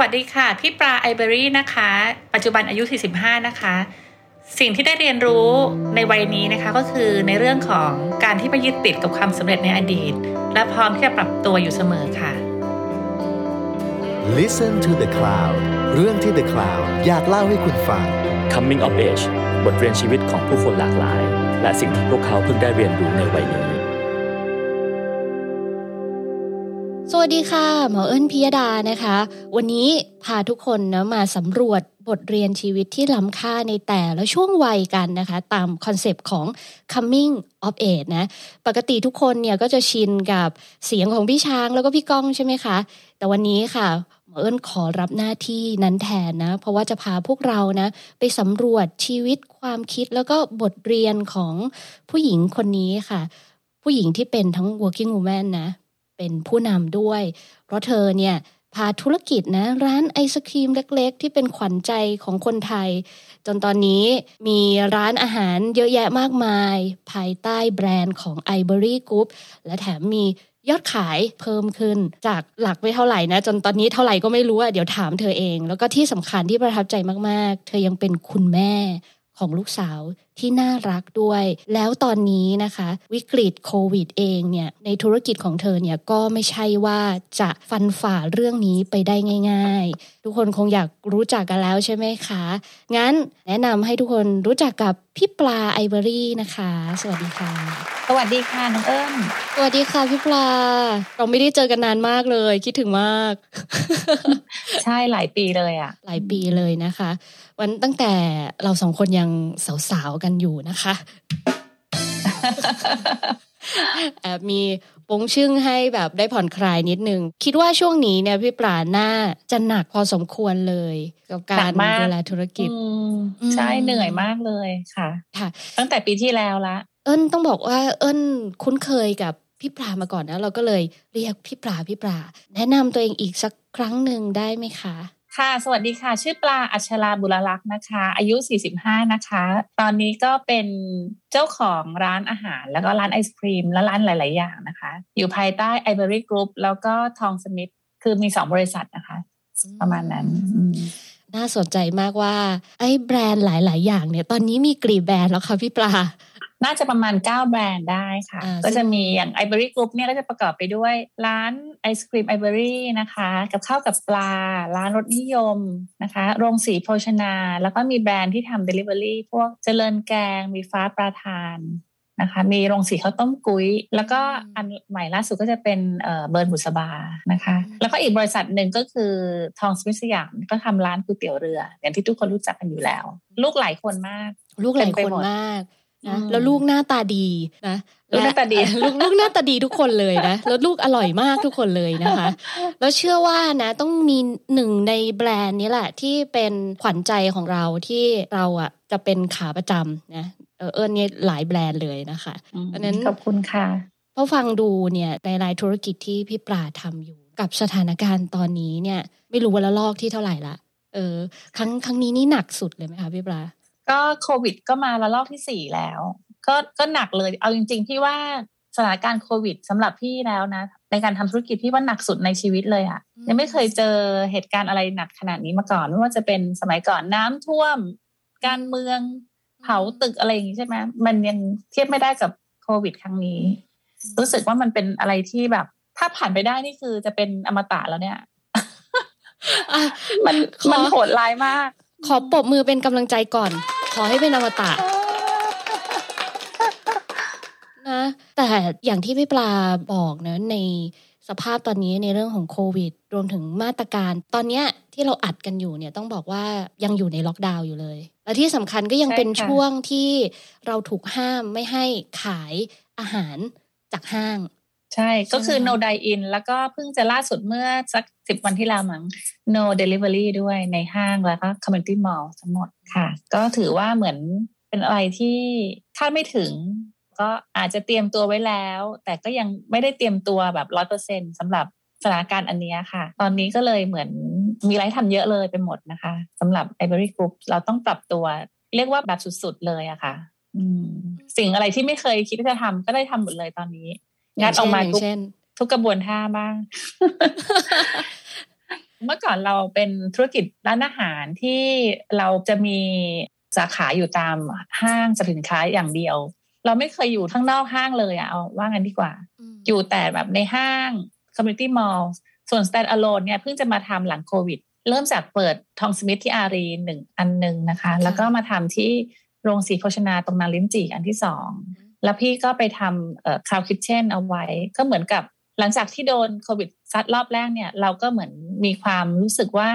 วัสดีค่ะ พี่ปลาไอเบอรี่นะคะ ปัจจุบันอายุ 45 นะคะ สิ่งที่ได้เรียนรู้ในวัยนี้นะคะก็คือในเรื่องของการที่ไม่ยึดติดกับความสำเร็จในอดีต และพร้อมที่จะปรับตัวอยู่เสมอค่ะ Listen to the Cloud เรื่องที่ The Cloud อยากเล่าให้คุณฟัง Coming of Age บทเรียนชีวิตของผู้คนหลากหลาย และสิ่งที่พวกเขาเพิ่งได้เรียนรู้ในวัยนี้ สวัสดีค่ะ หมอเอิญพิยดานะคะ วันนี้พาทุกคนนะมาสำรวจบทเรียนชีวิตที่ล้ำค่าในแต่ละช่วงวัยกันนะคะ ตาม concept ของ coming of age นะ ปกติทุกคนเนี่ยก็จะชินกับเสียงของพี่ช้างแล้วก็พี่ก้องใช่ไหมคะ แต่วันนี้ค่ะหมอเอิญขอรับหน้าที่นั้นแทนนะ เพราะว่าจะพาพวกเรานะ ไปสำรวจชีวิตความคิดแล้วก็บทเรียนของผู้หญิงคนนี้ค่ะ ผู้หญิงที่เป็นทั้ง working woman นะ เป็นผู้นำด้วย เพราะเธอเนี่ยพาธุรกิจนะร้านไอศครีมเล็กๆ ที่เป็นขวัญใจของคนไทย จนตอนนี้มีร้านอาหารเยอะแยะมากมาย ภายใต้แบรนด์ของ Ivory Group และแถมมียอดขายเพิ่มขึ้นจากหลักไม่เท่าไหร่นะ จนตอนนี้เท่าไหร่ก็ไม่รู้อะเดี๋ยวถามเธอเอง แล้วก็ที่สำคัญที่ประทับใจมากๆ เธอยังเป็นคุณแม่ของลูกสาว ที่น่ารักด้วย แล้วตอนนี้นะคะ วิกฤตโควิดเองเนี่ยในธุรกิจของเธอเนี่ยก็ไม่ใช่ว่าจะฟันฝ่าเรื่องนี้ไปได้ง่าย ๆ ทุกคนคงอยากรู้จักกันแล้วใช่ไหมคะ งั้นแนะนำให้ทุกคนรู้จักกับพี่ปลาไอเบอรี่นะคะ สวัสดีค่ะ สวัสดีค่ะน้องเอิญสวัสดีค่ะพี่ปลา เราไม่ได้เจอกันนานมากเลย คิดถึงมาก ใช่หลายปีเลยอะหลายปีเลยนะคะ วันตั้งแต่เราสองคนยังสาวๆกันอยู่นะคะแอบมีปงชึ่งให้แบบได้ผ่อนคลายนิดนึง คิดว่าช่วงนี้เนี่ยพี่ปราน่าจะหนักพอสมควรเลย กับกาหนัรกมากดูแลธุรกิจอืมอืมใช่เหนื่อยมากเลยค่ะค่ะ ตั้งแต่ปีที่แล้วละ เอิญต้องบอกว่า เอิญคุ้นเคยกับพี่ปลามาก่อนนะเราก็เลยเรียกพี่ปลาพี่ปลาแนะนำตัวเองอีกสักครั้งหนึ่งได้ไหมคะ ค่ะ สวัสดีค่ะ ชื่อปลาอัชราบุรลักษ์นะคะ อายุ 45 นะคะ ตอนนี้ก็เป็นเจ้าของร้านอาหาร แล้วก็ร้านไอศครีม และร้านหลาย ๆ อย่างนะคะ อยู่ภายใต้ Ivory Group แล้วก็ทองสมิธ คือมีสองบริษัทนะคะ ประมาณนั้น น่าสนใจมากว่า ไอ้แบรนด์หลาย ๆ อย่างเนี่ย ตอนนี้มีกี่แบรนด์แล้วคะพี่ปลา น่าจะประมาณ 9 แบรนด์ได้ค่ะอ่าก็จะมีอย่าง Ivory Group เนี่ยก็จะประกอบไปด้วยร้านไอศครีม Ivory นะคะ กับข้าวกับปลา ร้านรสนิยมนะคะ โรงสีโภชนา แล้วก็มีแบรนด์ที่ทำ Delivery พวกเจริญแกง มีฟ้าปลาทานนะคะ มีโรงสีข้าวต้มกุ้ย แล้วก็อันใหม่ล่าสุดก็จะเป็นเอ่อเบิร์นบุษบานะคะ แล้วก็อีกบริษัทหนึ่งก็คือทองสมิธสยามก็ทำร้านก๋วยเตี๋ยวเรือ อย่างที่ทุกคนรู้จักกันอยู่แล้ว ลูกหลายคนมาก ลูกหลายเต็มไปคนหมดมาก นะอืมแล้วลูกหน้าตาดีนะลูกหน้าตาดีและลูกลูกหน้าตาดีทุกคนเลยนะแล้วลูกอร่อยมากทุกคนเลยนะคะ แล้วเชื่อว่านะต้องมีหนึ่งในแบรนด์นี้แหละ ที่เป็นขวัญใจของเราที่เราอะจะเป็นขาประจำนะเออเอิญเนี่ยหลายแบรนด์เลยนะคะอันนั้นขอบคุณค่ะเพราะฟังดูเนี่ยในรายธุรกิจที่พี่ปราทำอยู่กับสถานการณ์ตอนนี้เนี่ย ไม่รู้ว่าละลอกที่เท่าไหร่ละเออ ครั้งครั้งนี้นี่หนักสุดเลยไหมคะพี่ปรา ก็โควิดก็มาระลอกที่สี่แล้ว ก็ก็หนักเลยเอาจริงๆพี่ว่าสถานการณ์โควิดสำหรับพี่แล้วนะ ในการทำธุรกิจพี่ว่าหนักสุดในชีวิตเลยอะอืมยังไม่เคยเจอเหตุการณ์อะไรหนักขนาดนี้มาก่อนไม่ว่าจะเป็นสมัยก่อนน้ำท่วม การเมืองเผาตึกอะไรอย่างนี้ใช่ไหมมันยังเทียบไม่ได้กับโควิด ครั้งนี้ รู้สึกว่ามันเป็นอะไรที่แบบ ถ้าผ่านไปได้นี่คือจะเป็นอมตะแล้วเนี่ยอะมันขอมันโหดร้ายมาก ขอปรบมือเป็นกำลังใจก่อน ขอให้เป็นอมตะนะแต่อย่างที่พี่ปลาบอกนะในสภาพตอนนี้ในเรื่องของโควิด รวมถึงมาตรการ ตอนเนี้ยที่เราอัดกันอยู่เนี่ยต้องบอกว่ายังอยู่ในล็อกดาวน์อยู่เลย และที่สำคัญก็ยังใช่เป็นค่ะช่วงที่เราถูกห้ามไม่ให้ขายอาหารจากห้าง ใช่ก็คือใช่ไหม no dine in แล้วก็เพิ่งจะล่าสุดเมื่อสักสิบวันที่แล้วมั้ง no delivery ด้วยในห้างแล้วก็ community mall ทั้งหมดค่ะ ก็ถือว่าเหมือนเป็นอะไรที่คาดไม่ถึง ก็อาจจะเตรียมตัวไว้แล้ว แต่ก็ยังไม่ได้เตรียมตัวแบบร้อยเปอร์เซ็นสำหรับสถานการณ์อันเนี้ยค่ะ ตอนนี้ก็เลยเหมือนมีอะไรทำเยอะเลยไปหมดนะคะสำหรับ Ivory Group เราต้องปรับตัว เรียกว่าแบบสุดๆเลยอะค่ะอืมสิ่งอะไรที่ไม่เคยคิดว่าจะทำก็ได้ทำหมดเลยตอนนี้อย่า งงัดออกมาเช่นอย่างทุกเช่นทุกกระบวนท่าบ้าง เมื่อก่อนเราเป็นธุรกิจร้านอาหารที่เราจะมีสาขาอยู่ตามห้างสรรพสินค้าอย่างเดียว เราไม่เคยอยู่ข้างนอกห้างเลยอะเอาว่างันดีกว่า อยู่แต่แบบในห้าง community mall ส่วน stand alone เนี่ยเพิ่งจะมาทำหลังโควิด เริ่มจากเปิดทองสมิธที่อารีหนึ่งอันหนึ่งนะคะ แล้วก็มาทำที่โรงสีโภชนาตรงนาลิ้นจี่อันที่สอง แล้วพี่ก็ไปทำเอ่อ cloud kitchen เอาไว้ ก็เหมือนกับหลังจากที่โดนโควิดซัดรอบแรกเนี่ย เราก็เหมือนมีความรู้สึกว่า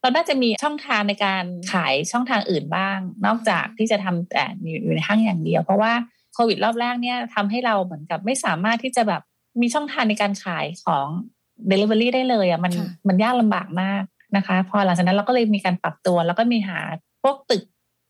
เราน่าจะมีช่องทางในการขายช่องทางอื่นบ้าง นอกจากที่จะทำแต่อยู่ในห้างอย่างเดียว เพราะว่าโควิดรอบแรกเนี่ยทำให้เราเหมือนกับไม่สามารถที่จะแบบมีช่องทางในการขายของ Delivery ได้เลยอะมันค่ะมันยากลำบากมากนะคะ พอหลังจากนั้นเราก็เลยมีการปรับตัว แล้วก็มีหาพวกตึก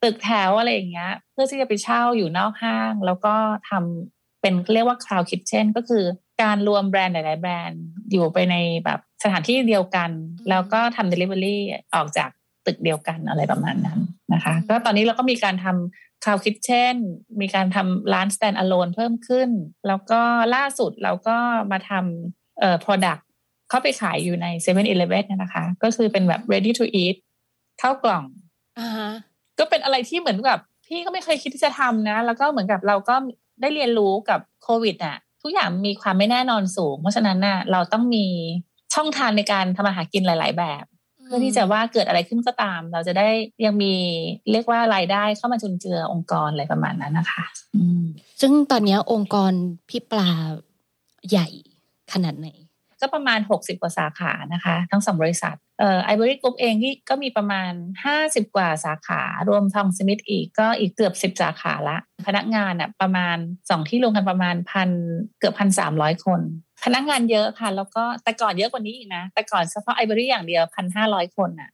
ตึกแถวอะไรอย่างเงี้ย เพื่อที่จะไปเช่าอยู่นอกห้าง แล้วก็ทำเป็นเรียกว่า crowd kitchen ก็คือการรวมแบรนด์หลาย ๆ แบรนด์อยู่ไปในแบบสถานที่เดียวกัน แล้วก็ทำ delivery ออกจากตึกเดียวกันอะไรประมาณนั้นนะคะ ก็ตอนนี้เราก็มีการทำ cloud kitchen มีการทำร้าน stand alone เพิ่มขึ้น แล้วก็ล่าสุดเราก็มาทำเอ่อ product เข้าไปขายอยู่ใน7 e เ e ่ e อนะคะ ก็คือเป็นแบบ ready to eat ข้าวกล่องอ่าฮะ ก็เป็นอะไรที่เหมือนกับพี่ก็ไม่เคยคิดที่จะทำนะ แล้วก็เหมือนกับเราก็ได้เรียนรู้กับโควิดอะ ทุกอย่างมีความไม่แน่นอนสูง เพราะฉะนั้นน่ะเราต้องมีช่องทางในการทำอาหารกินหลาย ๆ แบบเพื่อที่จะว่าเกิดอะไรขึ้นก็ตาม เราจะได้ยังมีเรียกว่ารายได้เข้ามาจุนเจือองค์กรอะไรประมาณนั้นนะคะอืมซึ่งตอนเนี้ยองค์กรพี่ปลาใหญ่ขนาดไหน ก็ประมาณ 60 กว่าสาขานะคะ ทั้งสองบริษัทเอ่อไอ o อรี่กรุ๊ปเองที่ก็มีประมาณ 50 กว่าสาขารวมทองสมิธอีกก็อีกเกือบ 10 สาขาละ พนักงานอะประมาณ 2 ที่รวมกันประมาณพันเกือบพันสามร้อยคน พนักงานเยอะค่ะ แล้วก็แต่ก่อนเยอะกว่านี้อีกนะ แต่ก่อนเฉพาะไอ o อรี่อย่างเดียวพันห้าร้อยคนอะ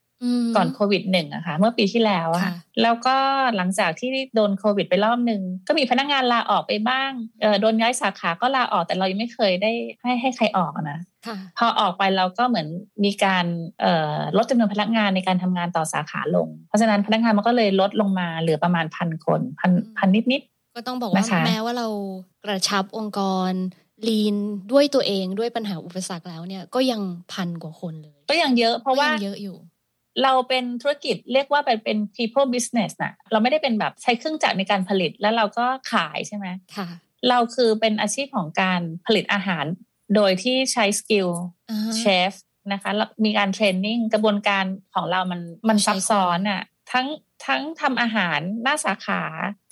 ก่อนโควิดหนึ่งอะค่ะเมื่อปีที่แล้วอะค่ะแล้วก็หลังจากที่โดนโควิดไปรอบหนึ่งก็มีพนักงานลาออกไปบ้างเออโดนย้ายสาขาก็ลาออกแต่เรายังไม่เคยได้ให้ให้ใครออกอะนะค่ะพอออกไปเราก็เหมือนมีการเอ่อลดจำนวนพนักงานในการทำงานต่อสาขาลง เพราะฉะนั้นพนักงานมันก็เลยลดลงมาเหลือประมาณพันคนพันอืมพันนิดนิดก็ต้องบอกว่านะคะแม้ว่าเรากระชับองค์กรลีนด้วยตัวเองด้วยปัญหาอุปสรรคแล้วเนี่ยก็ยังพันกว่าคนเลยๆก็ยังเยอะเพราะว่าก็ยังเยอะอยู่ เราเป็นธุรกิจเรียกว่าเป็นเป็น people business น่ะเราไม่ได้เป็นแบบใช้เครื่องจักรในการผลิตแล้วเราก็ขายใช่ไหมค่ะ เราคือเป็นอาชีพของการผลิตอาหาร โดยที่ใช้ skill อ่าฮะเชฟนะคะแล้วมีการ training กระบวนการของเรามันมันใช้ซับซ้อนอะทั้งทั้งทำอาหารหน้าสาขา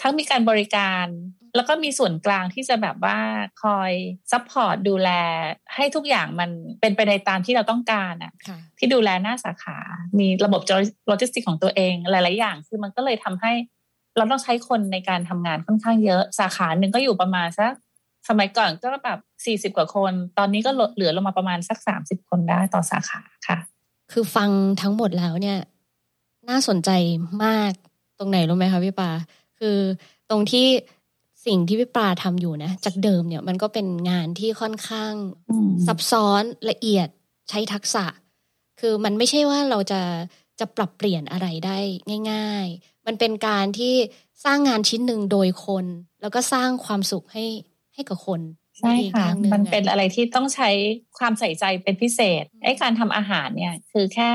ทั้งมีการบริการ แล้วก็มีส่วนกลางที่จะแบบว่าคอย support ดูแลให้ทุกอย่างมันเป็นไปในตามที่เราต้องการอะค่ะ ที่ดูแลหน้าสาขา มีระบบโลจิสติกของตัวเองหลาย ๆ อย่าง คือมันก็เลยทำให้เราต้องใช้คนในการทำงานค่อนข้างเยอะสาขาหนึ่งก็อยู่ประมาณสักสมัยก่อนก็แบบสี่สิบ40กว่าคน ตอนนี้ก็ลดเหลือลงมาประมาณสักสามสิบคนได้ต่อสาขาค่ะ คือฟังทั้งหมดแล้วเนี่ย น่าสนใจมากตรงไหนรู้ไหมคะพี่ปลา คือตรงที่ สิ่งที่พี่ปาทำอยู่นะ จากเดิมเนี่ยมันก็เป็นงานที่ค่อนข้างอืมซับซ้อนละเอียดใช้ทักษะ คือมันไม่ใช่ว่าเราจะจะปรับเปลี่ยนอะไรได้ง่าย ๆ มันเป็นการที่สร้างงานชิ้นหนึ่งโดยคน แล้วก็สร้างความสุขให้ให้กับคนใช่อีกค่ะทางหนึ่งมันอะเป็นอะไรที่ต้องใช้ความใส่ใจเป็นพิเศษอืมไอ้การทำอาหารเนี่ย คือแค่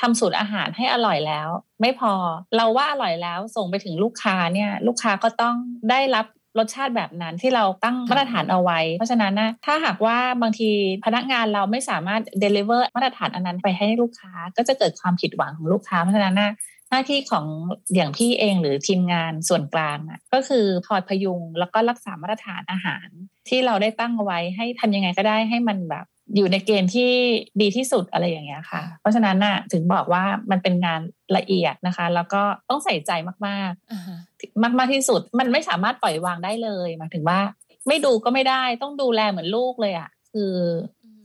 ทำสูตรอาหารให้อร่อยแล้ว ไม่พอเราว่าอร่อยแล้วส่งไปถึงลูกค้าเนี่ย ลูกค้าก็ต้องได้รับ รสชาติแบบนั้นที่เราตั้งมาตรฐานเอาไว้ เพราะฉะนั้นนะถ้าหากว่าบางทีพนักงานเราไม่สามารถ deliver มาตรฐานอันนั้นไปให้ลูกค้า ก็จะเกิดความผิดหวังของลูกค้า เพราะฉะนั้นนะหน้าที่ของอย่างพี่เองหรือทีมงานส่วนกลางอะก็คือคอยพยุงแล้วก็รักษามาตรฐานอาหาร ที่เราได้ตั้งเอาไว้ให้ทำยังไงก็ได้ให้มันแบบ อยู่ในเกณฑ์ที่ดีที่สุดอะไรอย่างเงี้ยค่ะ เพราะฉะนั้นน่ะถึงบอกว่ามันเป็นงานละเอียดนะคะ แล้วก็ต้องใส่ใจมากอ่าฮะๆมากๆที่สุดมันไม่สามารถปล่อยวางได้เลยหมายถึงว่า ไม่ดูก็ไม่ได้ต้องดูแลเหมือนลูกเลยอะ คือ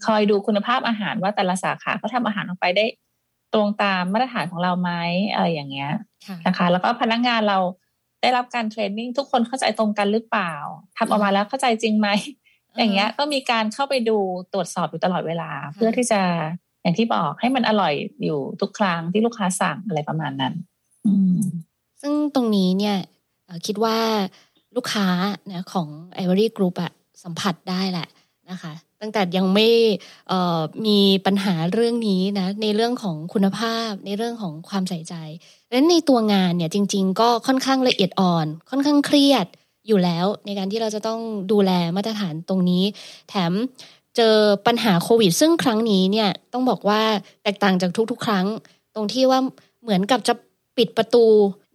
คอยดูคุณภาพอาหารว่าแต่ละสาขาเขาทำอาหารออกไปได้ ตรงตามมาตรฐานของเราไหมอะไรอย่างเงี้ยค่ะนะคะ แล้วก็พนักงานเราได้รับการเทรนนิ่งทุกคนเข้าใจตรงกันหรือเปล่าทำออกมาแล้วเข้าใจจริงไหม อย่างเงี้ยก็มีการเข้าไปดูตรวจสอบอยู่ตลอดเวลา เพื่อที่จะอย่างที่บอกให้มันอร่อยอยู่ทุกครั้งที่ลูกค้าสั่งอะไรประมาณนั้น อืม ซึ่งตรงนี้เนี่ยเอ่อคิดว่าลูกค้านะของ Ivory Group อะสัมผัสได้แหละนะคะแตั้งแต่ยังไม่มีปัญหาเรื่องนี้นะ ในเรื่องของคุณภาพในเรื่องของความใส่ใจ และในตัวงานเนี่ยจริง ๆ ก็ค่อนข้างละเอียดอ่อน ค่อนข้างเครียด อยู่แล้วในการที่เราจะต้องดูแลมาตรฐานตรงนี้ แถมเจอปัญหาโควิด ซึ่งครั้งนี้เนี่ยต้องบอกว่าแตกต่างจากทุกๆ ครั้ง ตรงที่ว่าเหมือนกับจะปิดประตู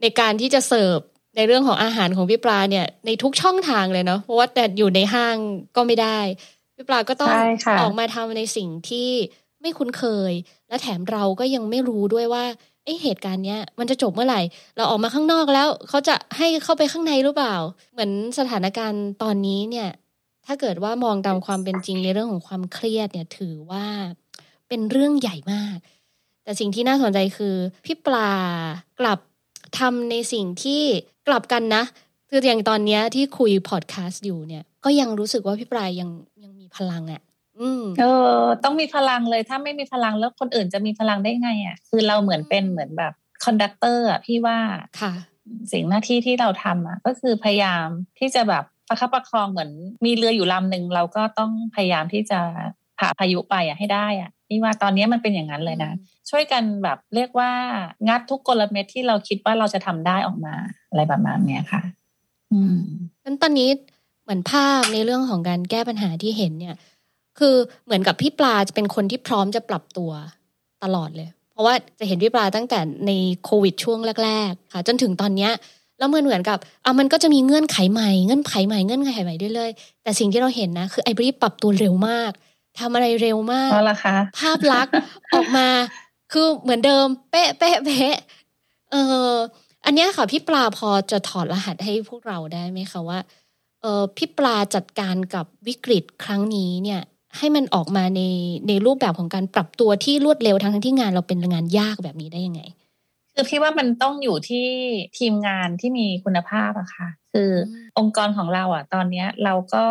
ในการที่จะเสิร์ฟในเรื่องของอาหารของพี่ปลาเนี่ยในทุกช่องทางเลยเนาะเพราะว่าแต่อยู่ในห้างก็ไม่ได้พี่ปลาก็ต้องออกมาทำในสิ่งที่ไม่คุ้นเคย และแถมเราก็ยังไม่รู้ด้วยว่า ไอเหตุการณ์เนี้ยมันจะจบเมื่อไหร่ เราออกมาข้างนอกแล้วเขาจะให้เข้าไปข้างในหรือเปล่า เหมือนสถานการณ์ตอนนี้เนี่ย ถ้าเกิดว่ามองตามความเป็นจริงในเรื่องของความเครียดเนี่ย ถือว่าเป็นเรื่องใหญ่มาก แต่สิ่งที่น่าสนใจคือพี่ปลากลับทำในสิ่งที่กลับกันนะ คืออย่างตอนนี้ที่คุยพอดแคสต์อยู่เนี่ย ก็ยังรู้สึกว่าพี่ปลายยังยังมีพลังอะ่ะ เออ ต้องมีพลังเลยถ้าไม่มีพลังแล้วคนอื่นจะมีพลังได้ไงอะ่ะ คือเราเหมือนเป็นเหมือนแบบconductor อะพี่ว่าค่ะ สิ่งหน้าที่ที่เราทำอะก็คือพยายามที่จะแบบประคับประคองเหมือนมีเรืออยู่ลำหนึ่งเราก็ต้องพยายามที่จะผ่าพายุไปอะให้ได้อะนี่ว่าตอนนี้มันเป็นอย่างนั้นเลยนะ ช่วยกันแบบเรียกว่างัดทุกกลเม็ดที่เราคิดว่าเราจะทำได้ออกมาอะไรประมาณนี้ค่ะ อืมงั้นตอนนี้เหมือนภาพในเรื่องของการแก้ปัญหาที่เห็นเนี่ย คือเหมือนกับพี่ปลาจะเป็นคนที่พร้อมจะปรับตัวตลอดเลย เพราะว่าจะเห็นพี่ปลาตั้งแต่ในโควิดช่วงแรกๆค่ะ จนถึงตอนเนี้ยแล้วเหมือนเหมือนกับอะมันก็จะมีเงื่อนไขใหม่เงื่อนไขใหม่เงื่อนไขใหม่เรื่อยๆแต่สิ่งที่เราเห็นนะ คือไอบรีปรับตัวเร็วมากทำอะไรเร็วมากภาพลักษณ์ออกมา คือเหมือนเดิม เป๊ะเป๊ะเป๊ะเอออันนี้ค่ะพี่ปลาพอจะถอดรหัสให้พวกเราได้ไหมคะว่า เออพี่ปลาจัดการกับวิกฤตครั้งนี้เนี่ย ให้มันออกมาในในรูปแบบของการปรับตัวที่รวดเร็วทั้งที่งานเราเป็นงานยากแบบนี้ได้ยังไง คือพี่ว่ามันต้องอยู่ที่ทีมงานที่มีคุณภาพอะค่ะ คือองค์กรของเราอะตอนนี้เราก็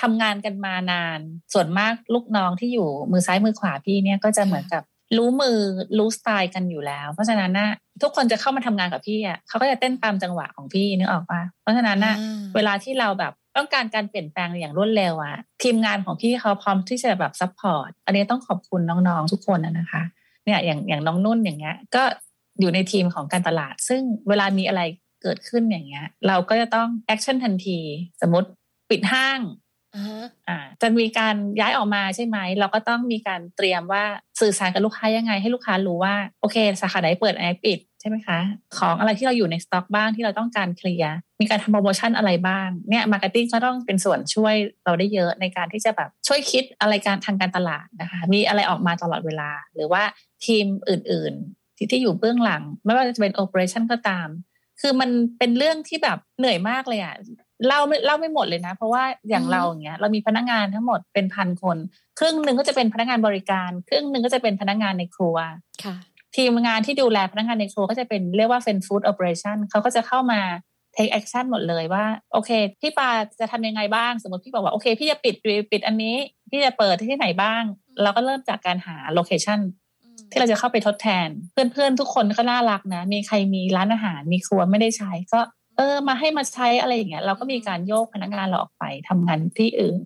ทำงานกันมานาน ส่วนมากลูกน้องที่อยู่มือซ้ายมือขวาพี่เนี่ยก็จะเหมือนกับรู้มือรู้สไตล์กันอยู่แล้ว เพราะฉะนั้นนะทุกคนจะเข้ามาทำงานกับพี่อะเขาก็จะเต้นตามจังหวะของพี่นึกออกปะเพราะฉะนั้นนะเวลาที่เราแบบต้องการการเปลี่ยนแปลงอย่างรวดเร็วอะทีมงานของพี่เขาพร้อมที่จะแบบ support อันนี้ต้องขอบคุณน้องๆทุกคนนะคะ เนี่ยอย่างอย่างน้องนุ่นอย่างเงี้ย ก็อยู่ในทีมของการตลาด ซึ่งเวลามีอะไรเกิดขึ้นอย่างเงี้ย เราก็จะต้อง action ทันที สมมติปิดห้างอ่าจะมีการย้ายออกมาใช่ไหม เราก็ต้องมีการเตรียมว่าสื่อสารกับลูกค้ายังไง ให้ลูกค้ารู้ว่า โอเค สาขาไหนเปิดอะไรปิด ใช่ไหมคะ ของอะไรที่เราอยู่ในสต็อกบ้างที่เราต้องการเคลียร์มีการทำโปรโมชั่นอะไรบ้างเนี่ย marketing ก็ต้องเป็นส่วนช่วยเราได้เยอะในการที่จะแบบช่วยคิดอะไรการทางการตลาดนะคะมีอะไรออกมาตลอดเวลา หรือว่าทีมอื่นที่ที่อยู่เบื้องหลัง ไม่ว่าจะเป็น operation ก็ตาม คือมันเป็นเรื่องที่แบบเหนื่อยมากเลยอะเล่าไม่เล่าไม่หมดเลยนะ เพราะว่าอย่างเราอย่างเงี้ยเรามีพนักงานทั้งหมดเป็นพันคน ครึ่งหนึ่งก็จะเป็นพนักงานบริการ ครึ่งหนึ่งก็จะเป็นพนักงานในครัวค่ะ ทีมงานที่ดูแลพนักงานในครัวก็จะเป็นเรียกว่าเป็นฟู้ดโอเปอเรชั่นเขาก็จะเข้ามา take action หมดเลยว่า โอเค พี่ปาจะทำยังไงบ้าง สมมติพี่บอกว่า โอเค พี่จะปิดปิดอันนี้ พี่จะเปิดที่ไหนบ้าง เราก็เริ่มจากการหาโลเคชันที่เราจะเข้าไปทดแทน เพื่อนๆ ทุกคนก็น่ารักนะ มีใครมีร้านอาหาร มีครัวไม่ได้ใช้ก็ เออ มาให้มาใช้อะไรอย่างเงี้ย เราก็มีการโยกพนักงานเราออกไปทำงานที่อื่น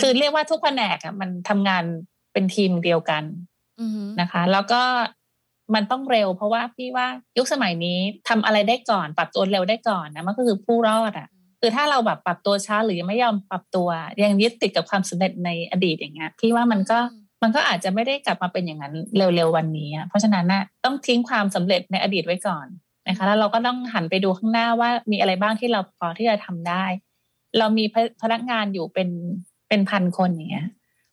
คือเรียกว่าทุกแผนกอะมันทำงานเป็นทีมเดียวกันนะคะ แล้วก็ มันต้องเร็ว เพราะว่าพี่ว่ายุคสมัยนี้ทำอะไรได้ก่อน ปรับตัวเร็วได้ก่อนนะมันก็คือผู้รอดอะคือถ้าเราแบบปรับตัวช้าหรือยังไม่ยอมปรับตัว ยังยึดติดกับความสำเร็จในอดีตอย่างเงี้ยพี่ว่ามันก็มันก็อาจจะไม่ได้กลับมาเป็นอย่างนั้นเร็วๆวันนี้ เพราะฉะนั้นนะต้องทิ้งความสำเร็จในอดีตไว้ก่อนนะคะแล้วเราก็ต้องหันไปดูข้างหน้าว่ามีอะไรบ้างที่เราพอที่จะทำได้ เรามีพนักงานอยู่เป็นเป็นพันคนอย่างเงี้ย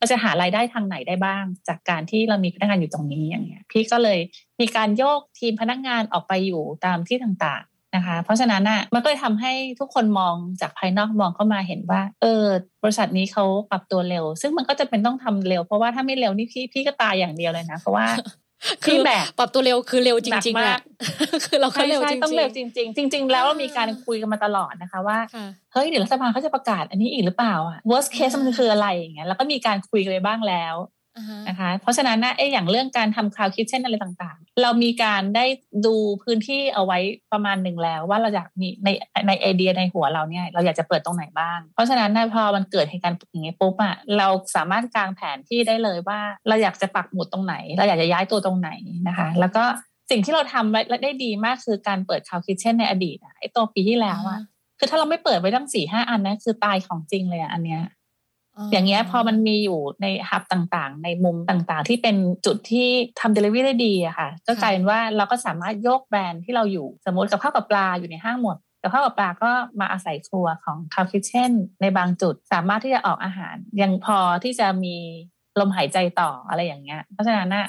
เราจะหารายได้ทางไหนได้บ้าง จากการที่เรามีพนักงานอยู่ตรงนี้อย่างเงี้ย พี่ก็เลยมีการโยกทีมพนักงานออกไปอยู่ตามที่ต่างๆนะคะ เพราะฉะนั้นอะมันก็เลยทำให้ทุกคนมองจากภายนอกมองเข้ามาเห็นว่า เออบริษัทนี้เขาปรับตัวเร็ว ซึ่งมันก็จะเป็นต้องทำเร็ว เพราะว่าถ้าไม่เร็วนี่พี่พี่ก็ตายอย่างเดียวเลยนะ เพราะว่า คือแบบปรับตัวเร็วคือเร็วจริงๆแหละคือเราเร็วจริงๆต้องเร็วจริง ๆ จริง ๆ แล้วเรามีการคุยกันมาตลอดนะคะว่าเฮ้ยเดี๋ยวรัฐบาลเขาจะประกาศอันนี้อีกหรือเปล่าอะ worst case มันคืออะไรอย่างเงี้ยแล้วก็มีการคุยกันไปบ้างแล้ว นะคะเพราะฉะนั้นนะไอ้อย่างเรื่องการทำคลาวคิดเช่นอะไรต่างๆ เรามีการได้ดูพื้นที่เอาไว้ประมาณหนึ่งแล้ว ว่าเราอยากมีในในไอเดียในหัวเราเนี่ยเราอยากจะเปิดตรงไหนบ้าง เพราะฉะนั้นนะพอมันเกิดเหตุการณ์อย่างนี้ปุ๊บอะเราสามารถกางแผนที่ได้เลยว่าเราอยากจะปักหมุดตรงไหน เราอยากจะย้ายตัวตรงไหนนะคะ แล้วก็สิ่งที่เราทำและได้ดีมากคือการเปิดคลาวคิดเช่นในอดีตอะไอ้ตัวปีที่แล้วอะคือถ้าเราไม่เปิดไว้ตั้งสี่ห้าอันนะคือตายของจริงเลยอะอันเนี้ย อย่างเงี้ยพอมันมีอยู่ในฮับต่างๆ ในมุมต่างๆ ที่เป็นจุดที่ทำเดลิเวอรี่ได้ดีอะค่ะ ก็กลายเป็นว่าเราก็สามารถโยกแบรนด์ที่เราอยู่สมมติกับข้าวกับปลาอยู่ในห้างหมดกับข้าวกับปลาก็มาอาศัยครัวของคาวคิเช่น ในบางจุดสามารถที่จะออกอาหาร ยังพอที่จะมีลมหายใจต่ออะไรอย่างเงี้ย เพราะฉะนั้นนะ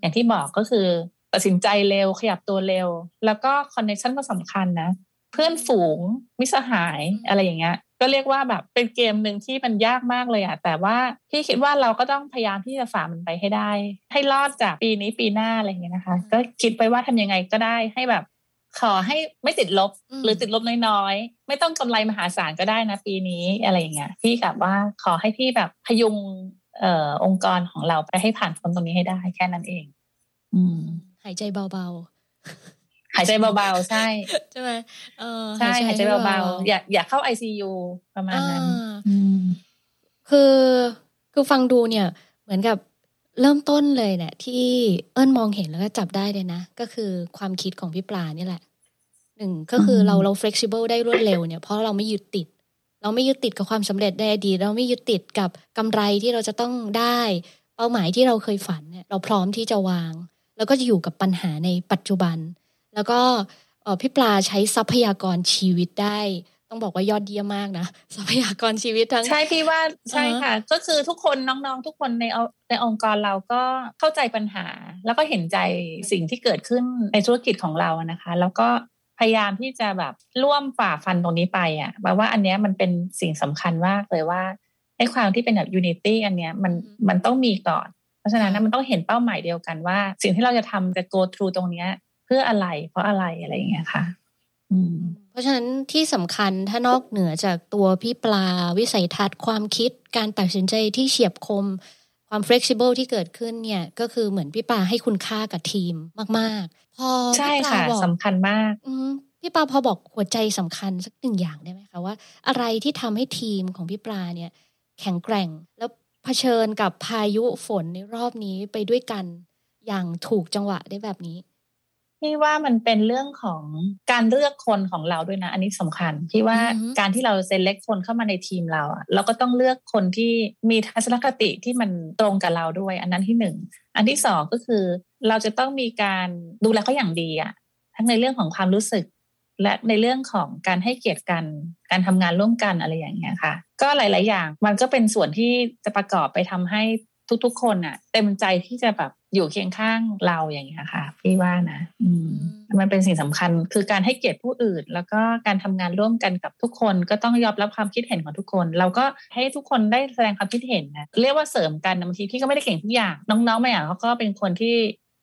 อย่างที่บอกก็คือตัดสินใจเร็วขยับตัวเร็ว แล้วก็คอนเนคชั่นก็สำคัญนะ เพื่อนฝูงมิสหายอะไรอย่างเงี้ยก็เรียกว่าแบบเป็นเกมหนึ่งที่มันยากมากเลยอะแต่ว่าพี่คิดว่าเราก็ต้องพยายามที่จะฝ่ามันไปให้ได้ ให้รอดจากปีนี้ปีหน้าอะไรอย่างเงี้ยนะคะ ก็คิดไปว่าทำยังไงก็ได้ให้แบบ ขอให้ไม่ติดลบหรือติดลบน้อยๆ ไม่ต้องกำไรมหาศาลก็ได้นะปีนี้อะไรอย่างเงี้ยพี่กับว่าขอให้พี่แบบพยุงเอ่อองค์กรของเราไปให้ผ่านพ้นตรงนี้ให้ได้แค่นั้นเอง อืม หายใจเบาๆ หายใจเบาๆ ใช่ ใช่ไหมเออใช่หายใจเบาๆ อย่าอย่าเข้าไอซียูประมาณนั้นคือคือฟังดูเนี่ย เหมือนกับเริ่มต้นเลยเนี่ยที่เอิญมองเห็นแล้วก็จับได้เลยนะ ก็คือความคิดของพี่ปลานี่แหละหนึ่งก็คือเราเรา flexible ได้รวดเร็วเนี่ยเพราะเราไม่ยึดติด เราไม่ยึดติดกับความสำเร็จในอดีตเราไม่ยึดติดกับกำไรที่เราจะต้องได้ เป้าหมายที่เราเคยฝันเนี่ยเราพร้อมที่จะวาง แล้วก็จะอยู่กับปัญหาในปัจจุบัน แล้วก็พี่ปลาใช้ทรัพยากรชีวิตได้ ต้องบอกว่ายอดเยี่ยมมากนะทรัพยากรชีวิตทั้งใช่พี่ว่าใช่ค่ะ ก็คือทุกคนน้องๆ ทุกคนในในองค์กรเราก็เข้าใจปัญหา แล้วก็เห็นใจสิ่งที่เกิดขึ้นในธุรกิจของเรานะคะ แล้วก็พยายามที่จะแบบร่วมฝ่าฟันตรงนี้ไปอะแปลว่าอันนี้มันเป็นสิ่งสำคัญมากเลยว่าไอ้ความที่เป็นแบบยูนิตี้อันเนี้ยมันมันต้องมีก่อน เพราะฉะนั้นมันต้องเห็นเป้าหมายเดียวกันว่า สิ่งที่เราจะทำจะ go through ตรงเนี้ย เพื่ออะไร เพราะอะไรอะไรอย่างเงี้ยค่ะเพราะฉะนั้นที่สำคัญถ้านอกเหนือจากตัวพี่ปลาวิสัยทัศน์ความคิดการตัดสินใจที่เฉียบคม ความ flexible ที่เกิดขึ้นเนี่ย ก็คือเหมือนพี่ปลาให้คุณค่ากับทีมมาก ๆ พอใช่ค่ะสำคัญมากพี่ปลาพอบอกหัวใจสำคัญสักหนึ่งอย่างได้ไหมคะว่า อะไรที่ทำให้ทีมของพี่ปลาเนี่ย แข็งแกร่งแล้วเผชิญกับพายุฝนในรอบนี้ไปด้วยกัน อย่างถูกจังหวะได้แบบนี้ พี่ว่ามันเป็นเรื่องของการเลือกคนของเราด้วยนะ อันนี้สำคัญพี่ว่าการที่เราเซเล็กคนเข้ามาในทีมเราอะเราก็ต้องเลือกคนที่มีทัศนคติที่มันตรงกับเราด้วย อันนั้นที่หนึ่งอันที่สองก็คือ เราจะต้องมีการดูแลเขาอย่างดีอะทั้งในเรื่องของความรู้สึก และในเรื่องของการให้เกียรติกัน การทำงานร่วมกันอะไรอย่างเงี้ยค่ะ ก็หลาย ๆ อย่าง มันก็เป็นส่วนที่จะประกอบไปทำให้ทุกๆ คนอะเต็มใจที่จะแบบ อยู่เคียงข้างเราอย่างเงี้ยค่ะ พี่ว่านะอืมมันเป็นสิ่งสำคัญคือการให้เกียรติผู้อื่น แล้วก็การทำงานร่วมกันกับทุกคนก็ต้องยอมรับความคิดเห็นของทุกคน เราก็ให้ทุกคนได้แสดงความคิดเห็นนะเรียกว่าเสริมกันบางทีพี่ก็ไม่ได้เก่งทุกอย่าง น้องๆไม่อย่างเขาก็เป็นคนที่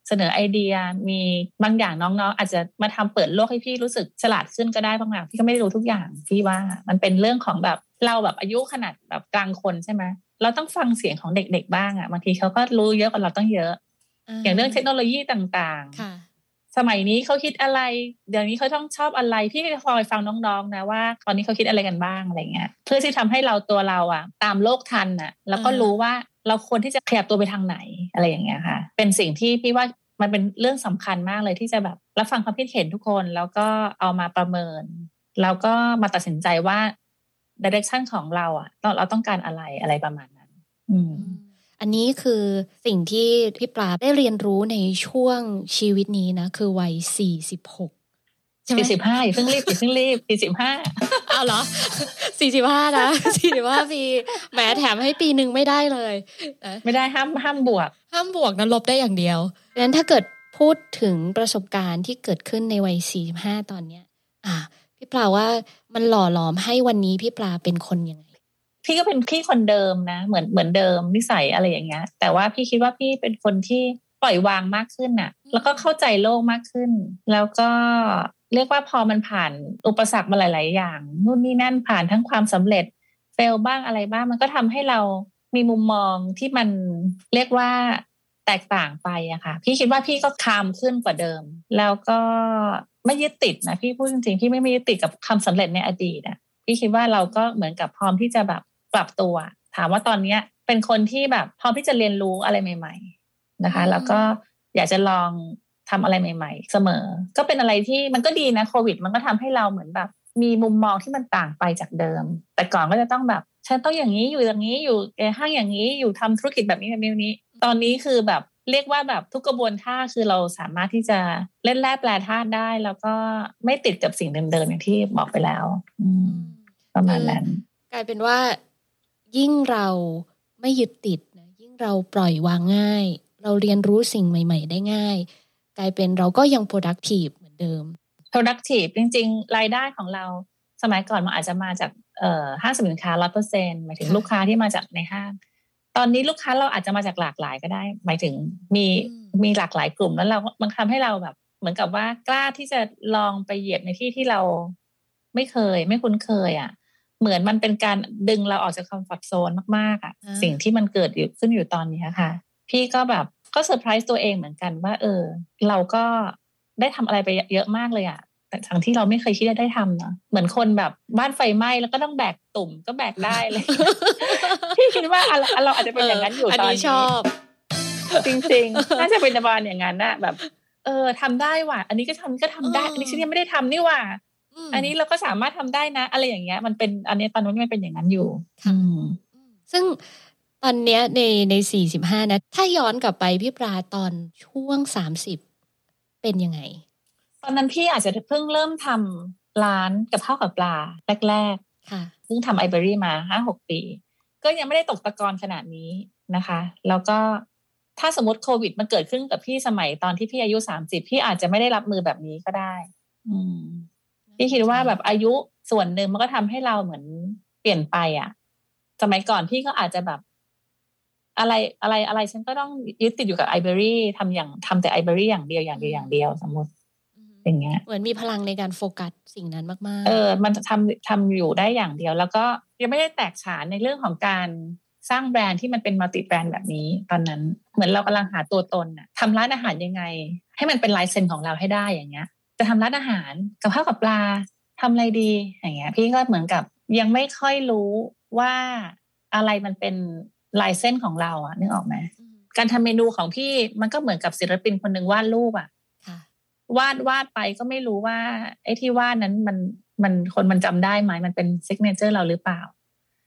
เสนอไอเดียมีบางอย่างน้องๆ อาจจะมาทำเปิดโลกให้พี่รู้สึกฉลาดขึ้นก็ได้บางอย่างพี่ก็ไม่รู้ทุกอย่างพี่ว่ามันเป็นเรื่องของแบบเราแบบอายุขนาดแบบกลางคนใช่ไหมเราต้องฟังเสียงของเด็กๆบ้างอะ่ะบางทีเขาก็รู้เยอะกว่าเราต้องเยอะ อย่างเรื่องเทคโนโลยีต่างๆ สมัยนี้เขาคิดอะไร เดี๋ยวนี้เขาต้องชอบอะไร พี่ก็คอยฟังน้องๆ นะว่า ตอนนี้เขาคิดอะไรกันบ้างอะไรเงี้ย เพื่อที่ทำให้เราตัวเราอะตามโลกทันอะแล้วก็รู้ว่าเราควรที่จะขยับตัวไปทางไหนอะไรอย่างเงี้ยค่ะ เป็นสิ่งที่พี่ว่ามันเป็นเรื่องสำคัญมากเลยที่จะแบบรับฟังความคิดเห็นทุกคนแล้วก็เอามาประเมิน แล้วก็มาตัดสินใจว่าดิเรกชันของเราอะเราต้องการอะไรอะไรประมาณนั้น อืม อันนี้คือสิ่งที่พี่ปลาได้เรียนรู้ในช่วงชีวิตนี้นะ คือวัยสี่สิบหกสี่สิบห้าอย่าเพิ่งรีบอย่าเพิ่งรีบสี่สิบห้าเอาเหรอสี่สิบห้านะสี่สิบห้าปีแหมแถมให้ปีหนึ่งไม่ได้เลย ไม่ได้ห้ามห้ามบวก ห้ามบวกนะลบได้อย่างเดียวดังนั้นถ้าเกิดพูดถึงประสบการณ์ที่เกิดขึ้นในวัยสี่สิบห้าตอนเนี้ย อ่า พี่ปลาว่ามันหล่อหลอมให้วันนี้พี่ปลาเป็นคนยังไง พี่ก็เป็นพี่คนเดิมนะ เหมือนเหมือนเดิมนิสัยอะไรอย่างเงี้ย แต่ว่าพี่คิดว่าพี่เป็นคนที่ปล่อยวางมากขึ้นน่ะ แล้วก็เข้าใจโลกมากขึ้น แล้วก็เรียกว่าพอมันผ่านอุปสรรคมาหลาย ๆ อย่างนู่นนี่นั่นผ่านทั้งความสำเร็จเฟลบ้างอะไรบ้างมันก็ทำให้เรามีมุมมองที่มันเรียกว่าแตกต่างไปอะค่ะ พี่คิดว่าพี่ก็คามขึ้นกว่าเดิม แล้วก็ไม่ยึดติดนะพี่พูดจริงๆพี่ไม่ไม่ยึดติดกับคำสำเร็จในอดีตอะพี่คิดว่าเราก็เหมือนกับพร้อมที่จะแบบ ปรับตัว ถามว่าตอนเนี้ย เป็นคนที่แบบพร้อมที่จะเรียนรู้อะไรใหม่ ๆนะคะ แล้วก็อยากจะลองทำอะไรใหม่ ๆ เสมอ ก็เป็นอะไรที่มันก็ดีนะโควิด มันก็ทำให้เราเหมือนแบบ มีมุมมองที่มันต่างไปจากเดิม แต่ก่อนก็จะต้องแบบฉันต้องอย่างนี้อยู่อย่างนี้อยู่ในห้างอย่างนี้อยู่ทำธุรกิจแบบนี้แบบนี้ ตอนนี้คือแบบเรียกว่าแบบทุกกระบวนท่าคือเราสามารถที่จะเล่นแร่แปลธาตุได้ แล้วก็ไม่ติดกับสิ่งเดิมๆอย่างที่บอกไปแล้วอืมประมาณนั้น กลายเป็นว่า ยิ่งเราไม่ยึดติดนะยิ่งเราปล่อยวางง่าย เราเรียนรู้สิ่งใหม่ ๆ ได้ง่าย กลายเป็นเราก็ยัง productive เหมือนเดิม productive จริง ๆ รายได้ของเราสมัยก่อนมันอาจจะมาจากเอ่อห้างสินค้าร้อยเปอร์เซ็นหมายถึงค่ะลูกค้าที่มาจากในห้าง ตอนนี้ลูกค้าเราอาจจะมาจากหลากหลายก็ได้ หมายถึงมีอืมมีหลากหลายกลุ่มแล้วเรา มันทำให้เราแบบ เหมือนกับว่ากล้าที่จะลองไปเหยียบในที่ที่เราไม่เคย ไม่คุ้นเคยอะ เหมือนมันเป็นการดึงเราออกจาก comfort zone มากๆอะอ่าสิ่งที่มันเกิดอยู่ขึ้นอยู่ตอนนี้ค่ะ พี่ก็แบบก็เซอร์ไพรส์ตัวเองเหมือนกันว่า เออ เราก็ได้ทำอะไรไปเยอะมากเลยอะแต่ทั้งที่เราไม่เคยคิดจะได้ทำเนาะเหมือนคนแบบบ้านไฟไหม้แล้วก็ต้องแบกตุ่มก็แบกได้เลยพี่คิดว่าเราเราอาจจะเป็นอย่างนั้นอยู่อันตอนนี้นี้ชอบ จริงๆน่าจะเป็นประมาณอย่างนั้นนะแบบ เออทำได้ว่ะ อันนี้ก็ทำก็ทำได้อืมอันนี้ฉันยังไม่ได้ทำนี่ว่ะม อันนี้เราก็สามารถทำได้นะ อะไรอย่างเงี้ย มันเป็นอันนี้ตอนนู้นมันเป็นอย่างนั้นอยู่ค่ะอืมซึ่งตอนเนี้ยในในสี่สิบห้านะ ถ้าย้อนกลับไปพี่ปลาตอนช่วงสามสิบเป็นยังไง ตอนนั้นพี่อาจจะเพิ่งเริ่มทำร้านกับข้าวกับปลาแรกค่ะๆเพิ่งทำไอเบอรี่มาห้าหกปี ก็ยังไม่ได้ตกตะกอนขนาดนี้นะคะ แล้วก็ถ้าสมมติโควิดมันเกิดขึ้นกับพี่สมัยตอนที่พี่อายุสามสิบพี่อาจจะไม่ได้รับมือแบบนี้ก็ได้ อืม พี่คิดว่าแบบอายุส่วนหนึ่งมันก็ทำให้เราเหมือนเปลี่ยนไปอะ สมัยก่อนพี่ก็อาจจะแบบ อะไรอะไรอะไรฉันก็ต้องยึดติดอยู่กับ iberry ทำอย่างทำแต่ iberry อย่างเดียวอย่างเดียวอย่างเดียวสมมติอย่างเงี้ยเหมือนมีพลังในการโฟกัสสิ่งนั้นมากๆ เออ มันจะทำทำอยู่ได้อย่างเดียว แล้วก็ยังไม่ได้แตกฉานในเรื่องของการสร้างแบรนด์ที่มันเป็น multi-brand แบบนี้ ตอนนั้นเหมือนเรากำลังหาตัวตนน่ะทำร้านอาหารยังไง ให้มันเป็นลายเซ็นของเราให้ได้อย่างเงี้ย จะทำร้านอาหารกับข้าวกับปลาทำอะไรดีอย่างเงี้ย พี่ก็เหมือนกับยังไม่ค่อยรู้ว่าอะไรมันเป็นลายเซ็นของเราอะนึกออกไหมอืมการทำเมนูของพี่มันก็เหมือนกับศิลปินคนหนึ่งวาดรูปอะค่ะวาดวาดไปก็ไม่รู้ว่า ไอ้ที่วาดนั้นมันมันคนมันจำได้ไหมมันเป็น signature เราหรือเปล่า